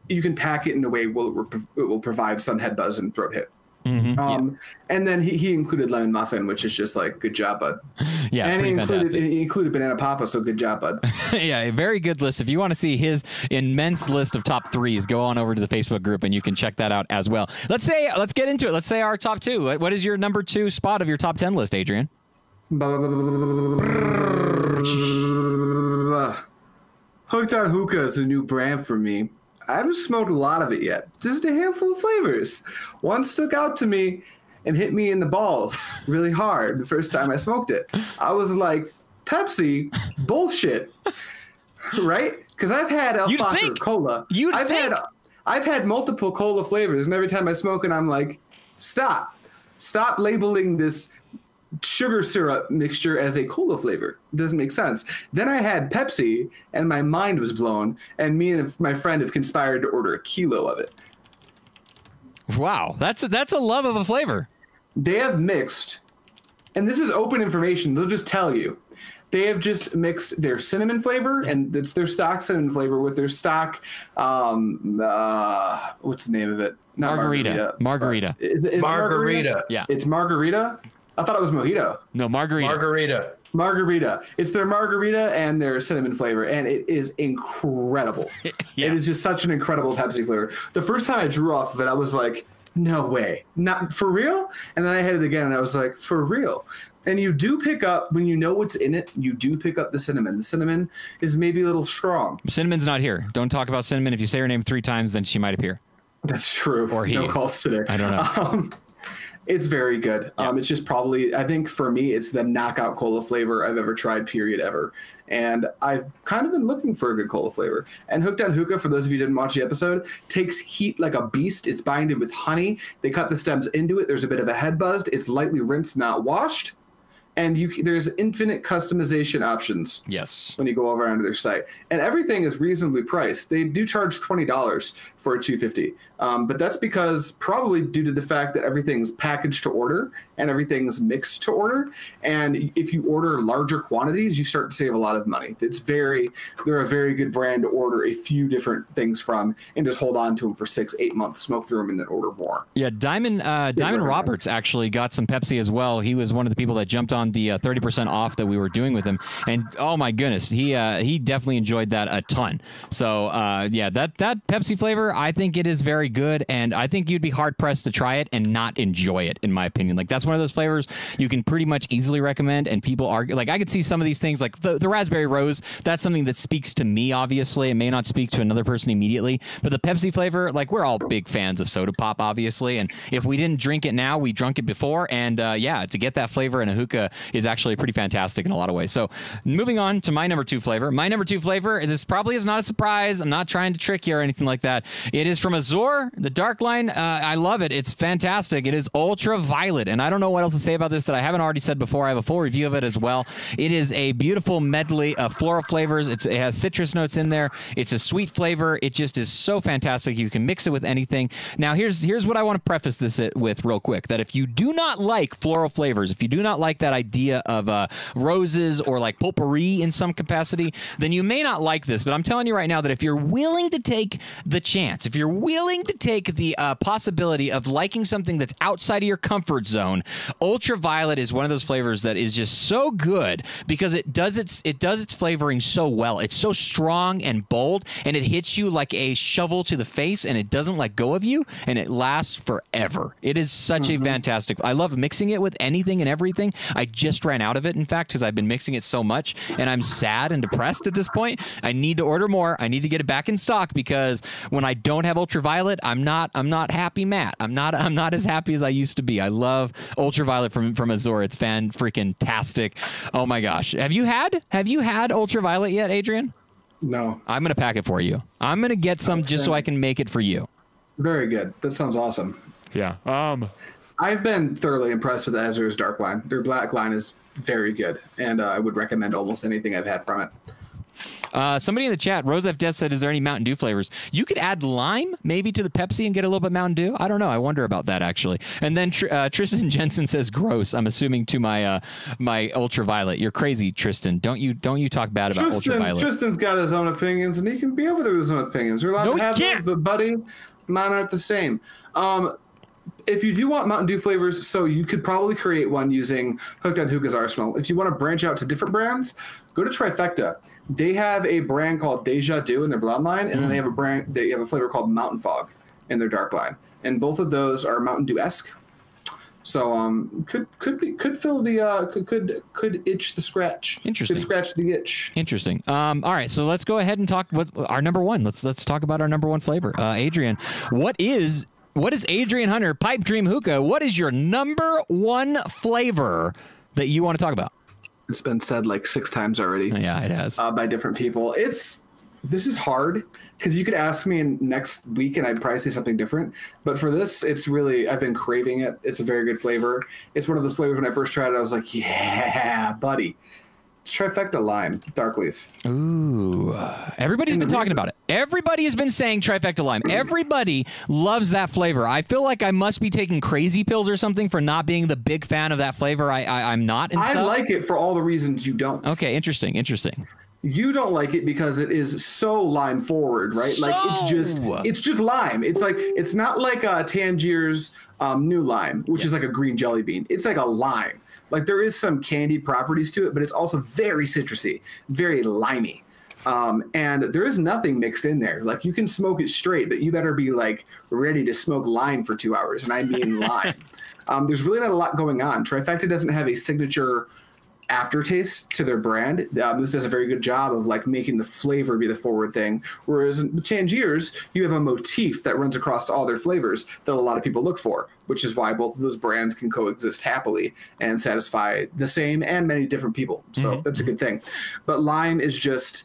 You can pack it in a way will it will provide some head buzz and throat hit. Mhm. Um, and then he, he included lemon muffin, which is just like good job, bud. <laughs> yeah, and he included fantastic. he included banana papa, so good job, bud. <laughs> yeah, a very good list. If you want to see his immense list of top threes, go on over to the Facebook group and you can check that out as well. Let's say, let's get into it. Let's say our top two. What- What is your number two spot of your top 10 list, Adrian? Hooked on Hookah is a new brand for me. I haven't smoked a lot of it yet. Just a handful of flavors. One stuck out to me and hit me in the balls really hard the first time I smoked it. I was like, Pepsi, bullshit, right? Because I've had El think. cola. You'd I've think. had I've had multiple cola flavors, and every time I smoke it, I'm like, stop, stop labeling this sugar syrup mixture as a cola flavor. It doesn't make sense. Then I had Pepsi, and my mind was blown, and me and my friend have conspired to order a kilo of it. Wow, that's a, that's a love of a flavor. They have mixed, and this is open information. They'll just tell you. They have just mixed their cinnamon flavor, and it's their stock cinnamon flavor with their stock. Um, uh, what's the name of it? Not Margarita. Margarita. Is, it- is it Margarita. Yeah. It's margarita. I thought it was mojito. No, margarita. Margarita. Margarita. It's their margarita and their cinnamon flavor, and it is incredible. <laughs> Yeah. It is just such an incredible Pepsi flavor. The first time I drew off of it, I was like, no way. Not for real? And then I had it again and I was like, for real. And you do pick up when you know what's in it, you do pick up the cinnamon. The cinnamon is maybe a little strong. Cinnamon's not here. Don't talk about cinnamon. If you say her name three times, then she might appear. That's true. Or he. No calls today. I don't know. Um, it's very good. Um, it's just probably, I think for me, it's the knockout cola flavor I've ever tried, period, ever. And I've kind of been looking for a good cola flavor. And Hooked on Hookah, for those of you who didn't watch the episode, takes heat like a beast. It's binded with honey. They cut the stems into it. There's a bit of a head buzzed. It's lightly rinsed, not washed. And you, there's infinite customization options Yes. when you go over onto their site. And everything is reasonably priced. They do charge twenty dollars for a two fifty, um, but that's because probably due to the fact that everything's packaged to order and everything's mixed to order. And if you order larger quantities, you start to save a lot of money. It's very they're a very good brand to order a few different things from and just hold on to them for six eight months, smoke through them, and then order more. Yeah, Diamond uh, Diamond. Roberts actually got some Pepsi as well. He was one of the people that jumped on the uh, thirty percent off that we were doing with him, and oh my goodness, he uh, he definitely enjoyed that a ton. So uh, yeah, that that Pepsi flavor, I think it is very good, and I think you'd be hard pressed to try it and not enjoy it, in my opinion. Like that's one of those flavors you can pretty much easily recommend, and people argue. Like I could see some of these things, like the the raspberry rose. That's something that speaks to me. Obviously, it may not speak to another person immediately, but the Pepsi flavor, like we're all big fans of soda pop, obviously, and if we didn't drink it now, we drunk it before, and uh, yeah, to get that flavor in a hookah is actually pretty fantastic in a lot of ways. So, moving on to my number two flavor. My number two flavor. And this probably is not a surprise. I'm not trying to trick you or anything like that. It is from Azure, the Dark Line. Uh, I love it. It's fantastic. It is ultraviolet, and I don't know what else to say about this that I haven't already said before. I have a full review of it as well. It is a beautiful medley of floral flavors. It's, it has citrus notes in there. It's a sweet flavor. It just is so fantastic. You can mix it with anything. Now, here's here's what I want to preface this with real quick. That if you do not like floral flavors, if you do not like that idea of uh, roses or like potpourri in some capacity, then you may not like this. But I'm telling you right now that if you're willing to take the chance, if you're willing to take the uh, possibility of liking something that's outside of your comfort zone, ultraviolet is one of those flavors that is just so good because it does its it does its flavoring so well. It's so strong and bold, and it hits you like a shovel to the face, and it doesn't let go of you, and it lasts forever. It is such a fantastic. I love mixing it with anything and everything. I just ran out of it. In fact, because I've been mixing it so much, and I'm sad and depressed at this point. I need to order more. I need to get it back in stock because when I don't have ultraviolet, I'm not I'm not happy, Matt. I'm not I'm not as happy as I used to be. I love ultraviolet from from Azure. It's fan freaking tastic. Oh my gosh, have you had have you had ultraviolet yet, Adrian? No, I'm gonna pack it for you. I'm gonna get some just so I can make it for you. very good. That sounds awesome. Yeah. Um. I've been thoroughly impressed with Azure's Dark Line. Their Black Line is very good, and uh, I would recommend almost anything I've had from it. Uh, somebody in the chat, Rose F. Death said, "Is there any Mountain Dew flavors? You could add lime maybe to the Pepsi and get a little bit Mountain Dew. I don't know. I wonder about that actually." And then Tr- uh, Tristan <laughs> Jensen says, "Gross." I'm assuming to my uh, my ultraviolet. You're crazy, Tristan. Don't you don't you talk bad about Tristan, ultraviolet? Tristan's got his own opinions, and he can be over there with his own opinions. We're allowed No, to have can't. those, but buddy, mine aren't the same. Um, if you do want Mountain Dew flavors, so you could probably create one using Hooked on Hookah's arsenal. If you want to branch out to different brands, go to Trifecta. They have a brand called Deja Dew in their blonde line, and then they have a brand they have a flavor called Mountain Fog in their dark line. And both of those are Mountain Dew esque. So um could could be could fill the uh could could could itch the scratch. Interesting. Could scratch the itch. Interesting. Um, all right, so let's go ahead and talk what our number one. Let's let's talk about our number one flavor. Uh, Adrian, what is what is Adrian Hunter Pipe Dream Hookah? What is your number one flavor that you want to talk about? It's been said like six times already. Yeah, it has. uh, by different people. It's this is hard because you could ask me in next week and I'd probably say something different. But for this, it's really I've been craving it. It's a very good flavor. It's one of those flavors when I first tried it, I was like, yeah, buddy. It's trifecta lime, dark leaf. Ooh, everybody's been talking about it. Everybody has been saying trifecta lime. Everybody loves that flavor. I feel like I must be taking crazy pills or something for not being the big fan of that flavor. I, I I'm not. And I like it for all the reasons you don't. Okay, interesting, interesting. You don't like it because it is so lime forward, right? like it's just it's just lime. It's like it's not like uh, Tangier's um, new lime, which is like a green jelly bean. It's like a lime. Like there is some candy properties to it, but it's also very citrusy, very limey. Um, and there is nothing mixed in there. Like you can smoke it straight, but you better be like ready to smoke lime for two hours, and I mean lime. <laughs> Um, there's really not a lot going on. Trifecta doesn't have a signature aftertaste to their brand. Uh, Moose does a very good job of like making the flavor be the forward thing. Whereas in Tangiers, you have a motif that runs across all their flavors that a lot of people look for, which is why both of those brands can coexist happily and satisfy the same and many different people. So that's a good thing. But lime is just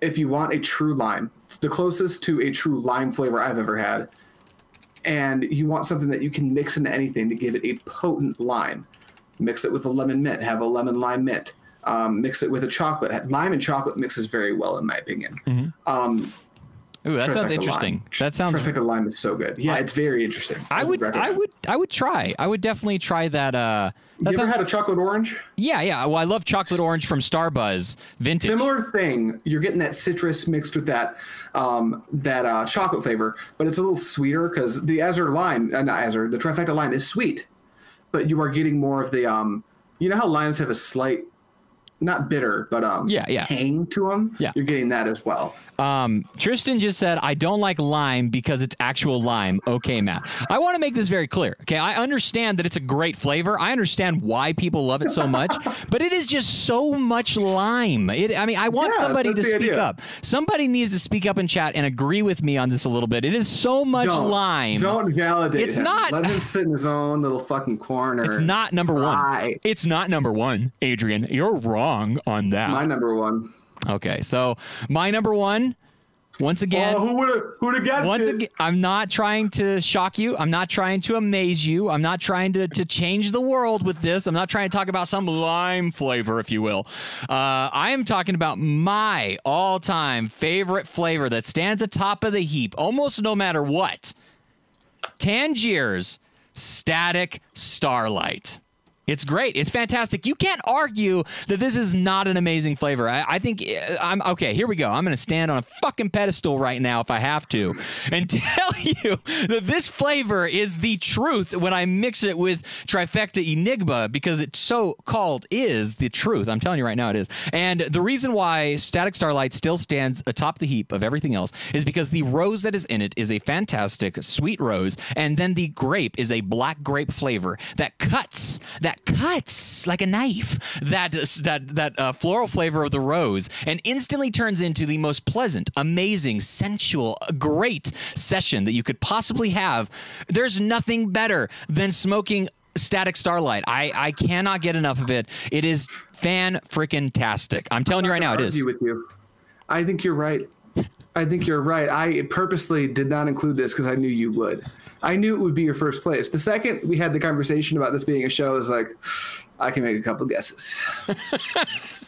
if you want a true lime, it's the closest to a true lime flavor I've ever had. And you want something that you can mix into anything to give it a potent lime mix it with a lemon mint, have a lemon lime mint. Um, mix it with a chocolate. Lime and chocolate mixes very well, in my opinion. Um, Ooh, that sounds interesting. Lime. That sounds. Trifecta lime is so good. Yeah, it's very interesting. I would, I would, I would try. I would definitely try that. Uh, You that's ever had a chocolate orange? yeah, yeah. Well, I love chocolate orange from Starbuzz vintage. Similar thing. You're getting that citrus mixed with that um, that uh, chocolate flavor, but it's a little sweeter because the Azure lime, uh, not Azure, the trifecta lime is sweet, but you are getting more of the um, you know how lions have a slight, not bitter, but um, Yeah, yeah. hang to them. Yeah. you're getting that as well. Um, Tristan just said, I don't like lime because it's actual lime. Okay, Matt. I want to make this very clear. Okay. I understand that it's a great flavor. I understand why people love it so much, <laughs> but it is just so much lime. It, I mean, I want Yeah, somebody to speak idea. up. Somebody needs to speak up in chat and agree with me on this a little bit. It is so much Don't lime. Don't validate. It's him. not- Let him sit in his own little fucking corner. It's not number one. It's not number one, Adrian. You're wrong on that. My number one. Okay, so my number one, once again. oh, who would have? Who'd have guessed Once it? again, I'm not trying to shock you. I'm not trying to amaze you. I'm not trying to, to change the world with this. I'm not trying to talk about some lime flavor, if you will. Uh, I am talking about my all time favorite flavor that stands atop of the heap, almost no matter what. Tangier's Static Starlight. It's great. It's fantastic. You can't argue that this is not an amazing flavor. I, I think uh, I'm okay. Here we go. I'm going to stand on a fucking pedestal right now if I have to and <laughs> tell you that this flavor is the truth when I mix it with Trifecta Enigma because it so called is the truth. I'm telling you right now it is. And the reason why Static Starlight still stands atop the heap of everything else is because the rose that is in it is a fantastic sweet rose, and then the grape is a black grape flavor that cuts that that cuts like a knife. That that that uh, floral flavor of the rose, and instantly turns into the most pleasant, amazing, sensual, great session that you could possibly have. There's nothing better than smoking Static Starlight. I I cannot get enough of it. It is fan freaking tastic. I'm telling you right now, it is. with you. I think you're right. I think you're right. I purposely did not include this because I knew you would. I knew it would be your first place. The second we had the conversation about this being a show, I was like, I can make a couple guesses. <laughs>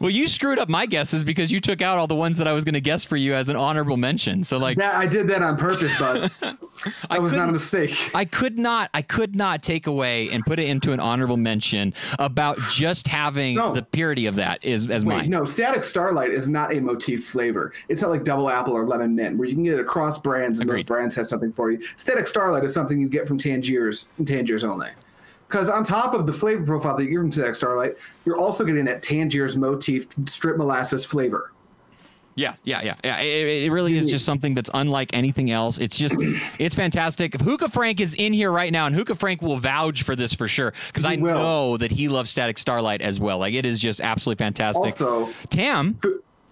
Well, you screwed up my guesses because you took out all the ones that I was going to guess for you as an honorable mention. So like Yeah, I did that on purpose, bud. <laughs> That was not a mistake. I could not I could not take away and put it into an honorable mention about just having No. the purity of that is as Wait, mine. no, Static Starlight is not a motif flavor. It's not like Double Apple or Lemon Mint, where you can get it across brands and those brands have something for you. Static Starlight is something you get from Tangiers and Tangiers only. Because on top of the flavor profile that you get from Static Starlight, you're also getting that Tangiers motif strip molasses flavor. Yeah, yeah, yeah, yeah. It, it really is mm. just something that's unlike anything else. It's just, <clears throat> it's fantastic. If Hookah Frank is in here right now, and Hookah Frank will vouch for this for sure, because I will. know that he loves Static Starlight as well. Like it is just absolutely fantastic. Also, Tam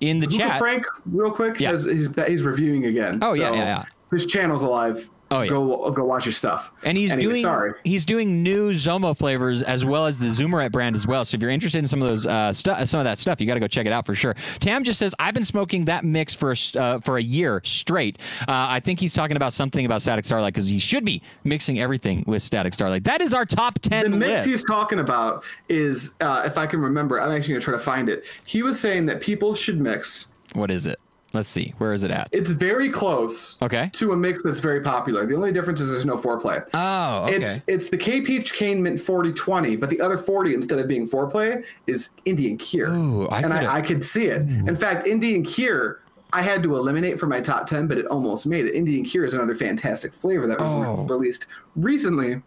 in the Hookah chat. Frank, real quick, Yeah. has, he's he's reviewing again. Oh, yeah, yeah, yeah. His channel's alive. Oh, yeah. Go go watch his stuff. And he's Anyway, doing sorry. he's doing new Zomo flavors as well as the Zoomerette brand as well. So if you're interested in some of those uh, stuff, some of that stuff, you got to go check it out for sure. Tam just says I've been smoking that mix for uh, for a year straight. Uh, I think he's talking about something about Static Starlight because he should be mixing everything with Static Starlight. That is our top ten The mix list. he's talking about is, uh, if I can remember, I'm actually gonna try to find it. He was saying that people should mix. what is it? Let's see. Where is it at? It's very close. Okay. To a mix that's very popular. The only difference is there's no foreplay. oh, okay. It's it's the K Peach Cane Mint 4020, but the other 40 instead of being foreplay is Indian Cure. Ooh, I and I, I could see it. Hmm. In fact, Indian Cure I had to eliminate from my top 10, but it almost made it. Indian Cure is another fantastic flavor that was Oh. released recently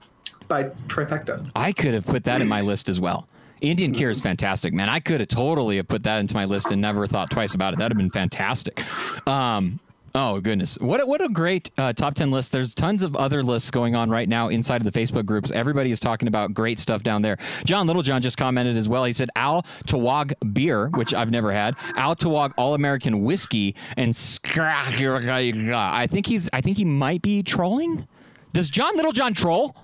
by Trifecta. I could have put that in my list as well. Indian Cure is fantastic, man. I could have totally have put that into my list and never thought twice about it. That'd have been fantastic. Um, oh goodness, what a, what a great uh, top ten list. There's tons of other lists going on right now inside of the Facebook groups. Everybody is talking about great stuff down there. John Littlejohn just commented as well. He said Al Tawag beer, which I've never had. Al Tawag All American whiskey and I think he's I think he might be trolling. Does John Littlejohn troll?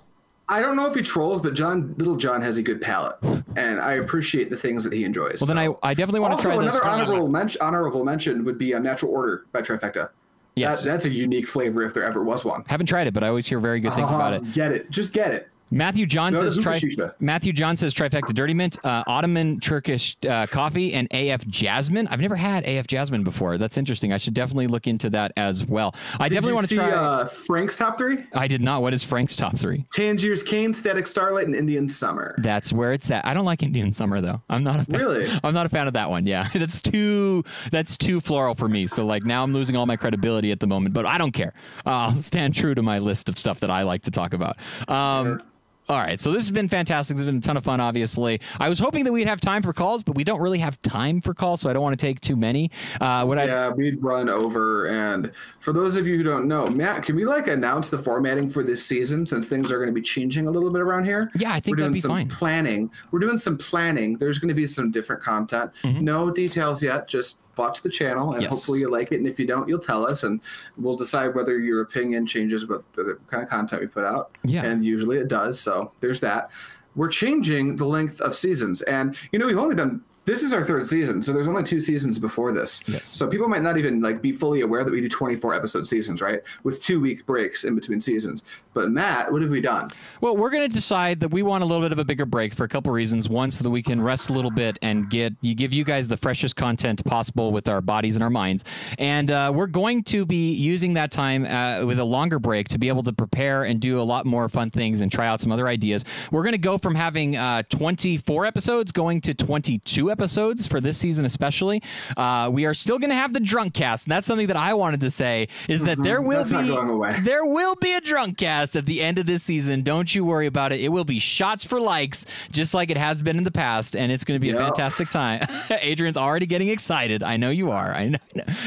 I don't know if he trolls, but John Little John has a good palate, and I appreciate the things that he enjoys. Well, then I, I definitely want to also, try this. another honorable, mention, honorable mention would be a Natural Order by Trifecta. Yes. That, that's a unique flavor if there ever was one. Haven't tried it, but I always hear very good things about it. Uh-huh. Get it. Just get it. Matthew John to says tri- Matthew John says trifecta dirty mint, uh, Ottoman Turkish uh, coffee, and AF Jasmine. I've never had AF Jasmine before. That's interesting. I should definitely look into that as well. I Did definitely want to try. uh, Frank's top three? I did not. What is Frank's top three? Tangiers Cane, Static Starlight, and Indian Summer. That's where it's at. I don't like Indian Summer though. I'm not a fan. Really? <laughs> I'm not a fan of that one. Yeah, <laughs> that's too that's too floral for me. So like now I'm losing all my credibility at the moment. But I don't care. I'll stand true to my list of stuff that I like to talk about. Um, All right, so this has been fantastic. It's been a ton of fun, obviously. I was hoping that we'd have time for calls, but we don't really have time for calls, so I don't want to take too many. Uh, what I Yeah, we'd run over. And for those of you who don't know, Matt, can we like announce the formatting for this season since things are going to be changing a little bit around here? Yeah, I think We're that'd doing be some fine. planning. We're doing some planning. There's going to be some different content. Mm-hmm. No details yet. Just watch the channel, and Yes. hopefully you like it. And if you don't, you'll tell us, and we'll decide whether your opinion changes with the kind of content we put out. Yeah. And usually it does. So there's that. We're changing the length of seasons, and you know we've only done. This is our third season, so there's only two seasons before this. Yes. So people might not even like be fully aware that we do 24 episode seasons, right? With two week breaks in between seasons. But Matt, what have we done? Well, we're going to decide that we want a little bit of a bigger break for a couple reasons. One, so that we can rest a little bit and get you give you guys the freshest content possible with our bodies and our minds. And uh, we're going to be using that time uh, with a longer break to be able to prepare and do a lot more fun things and try out some other ideas. We're going to go from having uh, 24 episodes going to 22 episodes episodes for this season, especially. Uh, we are still going to have the drunk cast. And that's something that I wanted to say is that there will Mm-hmm. That's be there will be a drunk cast at the end of this season. Don't you worry about it. It will be shots for likes, just like it has been in the past, and it's going to be a fantastic time. <laughs> Adrian's already getting excited. I know you are. I know,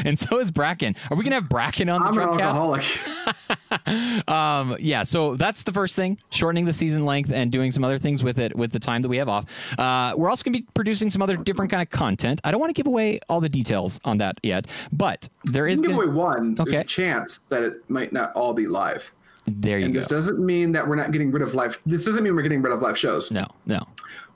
and so is Bracken. Are we going to have Bracken on the I'm an drunk cast? alcoholic. <laughs> Um, yeah, so that's the first thing, shortening the season length and doing some other things with it with the time that we have off. Uh, we're also going to be producing some other different kind of content. I don't want to give away all the details on that yet, but there is give gonna, away one. Okay. There's a chance that it might not all be live. there you And go. this doesn't mean that we're not getting rid of live. This doesn't mean we're getting rid of live shows. No, no.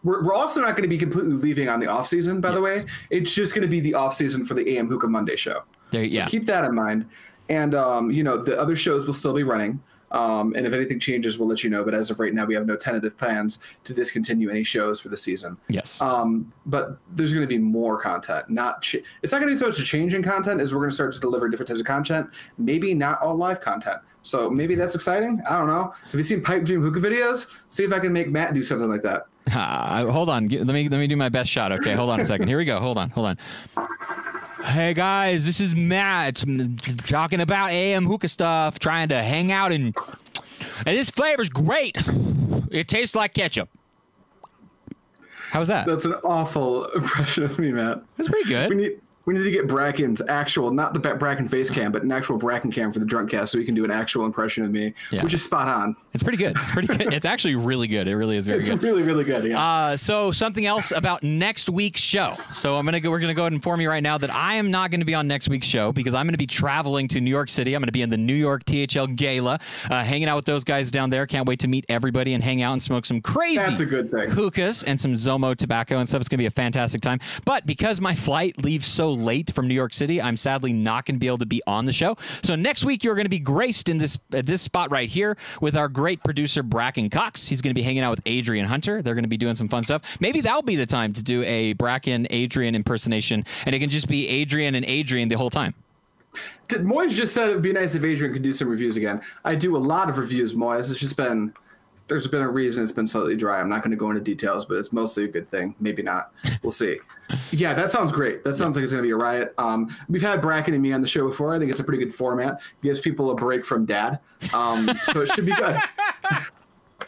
We're, we're also not going to be completely leaving on the off season. By the way, it's just going to be the off season for the AM Hookah Monday show. There, So yeah. keep that in mind. And um, you know, the other shows will still be running. Um, and if anything changes, we'll let you know. But as of right now, we have no tentative plans to discontinue any shows for the season. Yes. Um, but there's going to be more content. Not ch- it's not going to be so much a change in content as we're going to start to deliver different types of content. Maybe not all live content. So maybe that's exciting. I don't know. Have you seen Pipe Dream Hookah videos? See if I can make Matt do something like that. <laughs> Uh, hold on. Let me let me do my best shot. Okay, hold on a second. Here we go. Hold on. Hold on. Hey guys, this is Matt talking about AM hookah stuff, trying to hang out and and this flavor's great. It tastes like ketchup. How's that? That's an awful <laughs> impression of me, Matt. That's pretty good. We need we need to get Bracken's actual, not the Bracken face cam, but an actual Bracken cam for the drunk cast, so we can do an actual impression of me, Yeah. which is spot on. It's pretty good. It's pretty good. It's actually really good. It really is very good. It's good. really, really good. Yeah. Uh, so something else about next week's show. So I'm gonna go. We're gonna go ahead and inform you right now that I am not gonna be on next week's show because I'm gonna be traveling to New York City. I'm gonna be in the New York THL Gala, uh, hanging out with those guys down there. Can't wait to meet everybody and hang out and smoke some crazy That's a good thing. hookahs and some Zomo tobacco and stuff. It's gonna be a fantastic time. But because my flight leaves so late from New York City, I'm sadly not gonna be able to be on the show. So next week you're gonna be graced in this at this spot right here with our great producer Bracken Cox. He's gonna be hanging out with Adrian Hunter. They're gonna be doing some fun stuff. Maybe that'll be the time to do a Bracken Adrian impersonation, and it can just be Adrian and Adrian the whole time. Did Moyes just said it would be nice if Adrian could do some reviews again. I do a lot of reviews, Moyes. It's just been there's been a reason it's been slightly dry. I'm not going to go into details, but it's mostly a good thing. Maybe not. We'll see. <laughs> yeah, that sounds great. That sounds like it's going to be a riot. Um, we've had Bracken and me on the show before. I think it's a pretty good format. Gives people a break from dad. Um, so it should be good.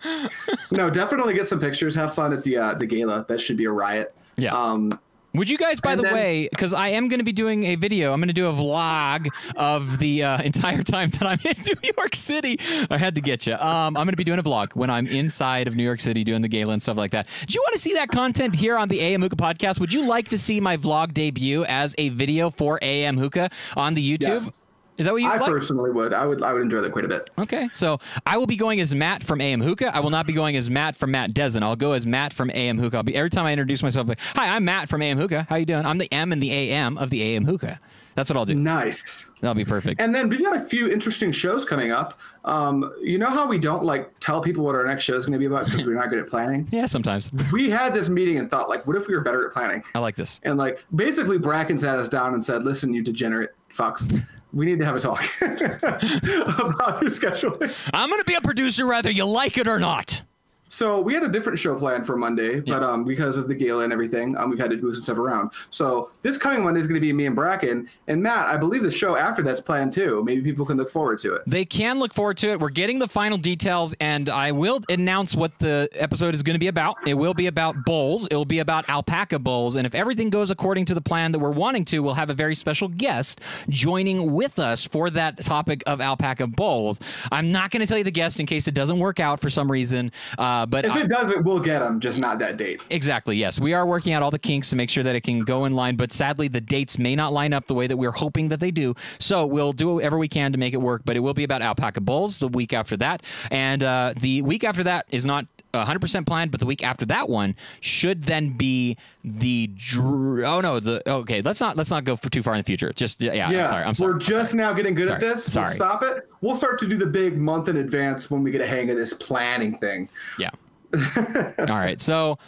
<laughs> no, definitely get some pictures. Have fun at the uh, the gala. That should be a riot. Yeah. Um, Would you guys, by And the then- way, because I am going to be doing a video, I'm going to do a vlog of the uh, entire time that I'm in <laughs> New York City. I had to get you. Um, I'm going to be doing a vlog when I'm inside of New York City doing the gala and stuff like that. Do you want to see that content here on the AM Hookah podcast? Would you like to see my vlog debut as a video for AM Hookah on the YouTube? Yes. Is that what you would I like? personally would. I would. I would enjoy that quite a bit. Okay, so I will be going as Matt from AM Hookah. I will not be going as Matt from Matt Dezen. I'll go as Matt from AM Hookah. I'll be every time I introduce myself, like, "Hi, I'm Matt from AM Hookah. How you doing? I'm the M and the AM of the AM Hookah." That's what I'll do. Nice. That'll be perfect. And then we've got a few interesting shows coming up. Um, you know how we don't like tell people what our next show is going to be about because we're not good at planning. <laughs> yeah, sometimes We had this meeting and thought, like, what if we were better at planning? I like this. And like, basically, Bracken sat us down and said, "Listen, you degenerate fucks, we need to have a talk <laughs> about your scheduling." I'm going to be a producer whether you like it or not. So we had a different show planned for Monday, but um, because of the gala and everything, um, we've had to move some stuff around. So this coming Monday is going to be me and Bracken and Matt. I believe the show after that's planned too. Maybe people can look forward to it. They can look forward to it. We're getting the final details, and I will announce what the episode is going to be about. It will be about bowls. It will be about alpaca bowls. And if everything goes according to the plan that we're wanting to, we'll have a very special guest joining with us for that topic of alpaca bowls. I'm not going to tell you the guest in case it doesn't work out for some reason. Uh, but If I- it doesn't, we'll get them, just not that date. Exactly. Yes, we are working out all the kinks to make sure that it can go in line. But sadly, the dates may not line up the way that we're hoping that they do. So we'll do whatever we can to make it work. But it will be about alpaca bulls the week after that, and uh, the week after that is not. 100% planned, but the week after that one should then be the dr- oh no the okay let's not let's not go for too far in the future just yeah, I'm sorry I'm sorry We're just now getting good Sorry. at this. Sorry. We'll stop it. We'll start to do the big month in advance when we get a hang of this planning thing. Yeah. <laughs> All right. So,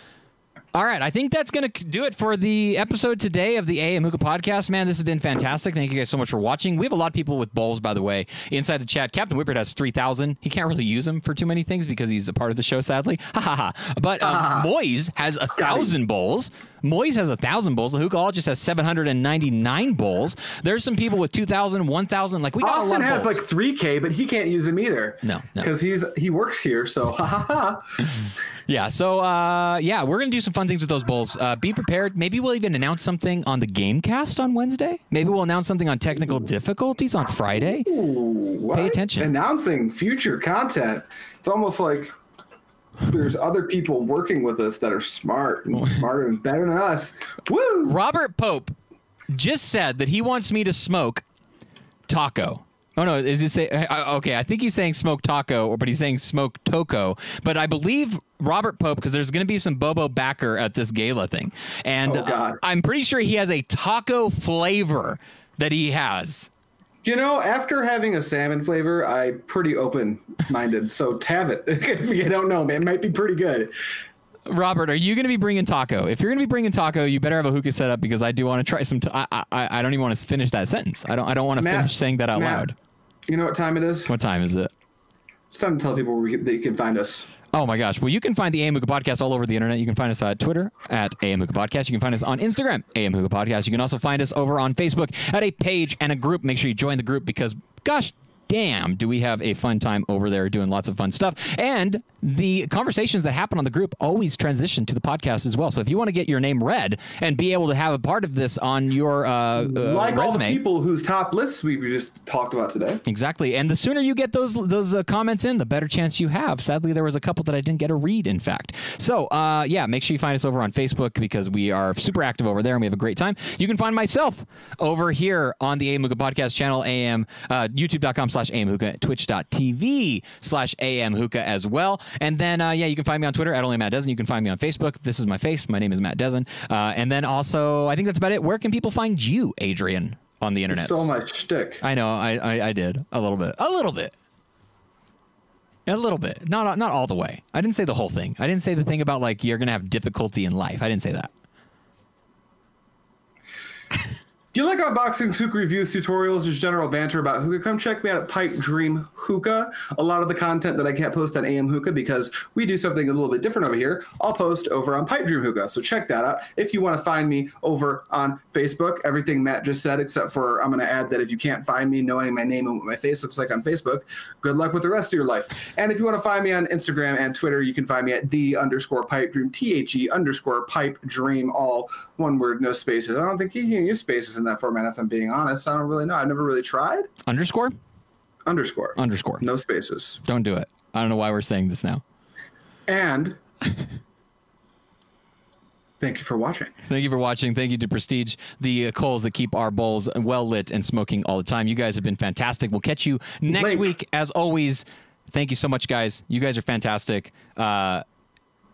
all right. I think that's going to do it for the episode today of the AM Hookah podcast. Man, this has been fantastic. Thank you guys so much for watching. We have a lot of people with bowls, by the way, inside the chat. Captain Whippert has 3,000. He can't really use them for too many things because he's a part of the show, sadly. Ha ha ha. But um, <laughs> Moise has a thousand bowls. Moise has a thousand bowls. The Hookahologist has 799 bowls. There's some people with 2,000, 1,000. Like we got Austin has bowls. like 3K, but he can't use them either. No, no. because he's he works here. So ha ha ha. <laughs> Yeah. So, uh, yeah, we're going to do some fun things with those bowls. Uh, be prepared. Maybe we'll even announce something on the Gamecast on Wednesday. Maybe we'll announce something on technical difficulties on Friday. What? attention. Announcing future content. It's almost like there's other people working with us that are smart and <laughs> smarter and better than us. Woo! Robert Pope just said that he wants me to smoke taco. Oh no, is he say uh, okay? I think he's saying smoke taco, but he's saying smoke toco. But I believe Robert Pope because there's going to be some Bobo backer at this gala thing, and Oh, uh, I'm pretty sure he has a taco flavor that he has. You know, after having a salmon flavor, I'm pretty open minded. so have it. <laughs> I don't know, man. It might be pretty good. Robert, are you going to be bringing taco? If you're going to be bringing taco, you better have a hookah set up because I do want to try some. I, I I don't even want to finish that sentence. I don't I don't want to Matt, finish saying that out Matt, loud. You know what time it is? What time is it? It's time to tell people where we that you can find us. Oh my gosh. Well, you can find the AM Hookah Podcast all over the internet. You can find us at Twitter at AM Hookah Podcast. You can find us on Instagram, AM Hookah Podcast. You can also find us over on Facebook at a page and a group. Make sure you join the group because, gosh, damn, do we have a fun time over there doing lots of fun stuff. And the conversations that happen on the group always transition to the podcast as well. So if you want to get your name read and be able to have a part of this on your uh, uh, like all the resume. people whose top lists we just talked about today. Exactly, and the sooner you get those those uh, comments in, the better chance you have. Sadly, there was a couple that I didn't get a read. In fact, so uh, yeah, make sure you find us over on Facebook because we are super active over there and we have a great time. You can find myself over here on the AM Hookah Podcast channel, AM uh, YouTube.com slash AM Hookah, Twitch.tv slash AM Hookah as well. And then uh, yeah, you can find me on Twitter at only Matt Dezen. You can find me on Facebook. This is my face. My name is Matt Dezen. Uh, and then also, I think that's about it. Where can people find you, Adrian, on the internet? Stole my shtick. I know, I, I I did a little bit, a little bit, a little bit. Not not all the way. I didn't say the whole thing. I didn't say the thing about like you're gonna have difficulty in life. I didn't say that. You like unboxings, hookah reviews, tutorials, just general banter about hookah, come check me out at Pipe Dream Hookah. A lot of the content that I can't post on AM Hookah because we do something a little bit different over here, I'll post over on Pipe Dream Hookah. So check that out. If you want to find me over on Facebook, everything Matt just said, except for I'm going to add that if you can't find me knowing my name and what my face looks like on Facebook, good luck with the rest of your life. And if you want to find me on Instagram and Twitter, you can find me at the underscore pipe dream, T H E underscore pipe dream, all one word, no spaces. I don't think you can use spaces in that format, if I'm being honest. I don't really know. I've never really tried. Underscore Underscore. underscore. No spaces. Don't do it. I don't know why we're saying this now. And <laughs> thank you for watching. Thank you for watching. Thank you to Prestige, the uh, coals that keep our bowls well lit and smoking all the time. You guys have been fantastic. We'll catch you next Link. week. As always, thank you so much, guys. You guys are fantastic. Uh,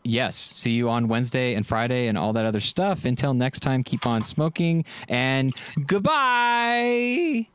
yes, see you on Wednesday and Friday and all that other stuff. Until next time, keep on smoking and goodbye.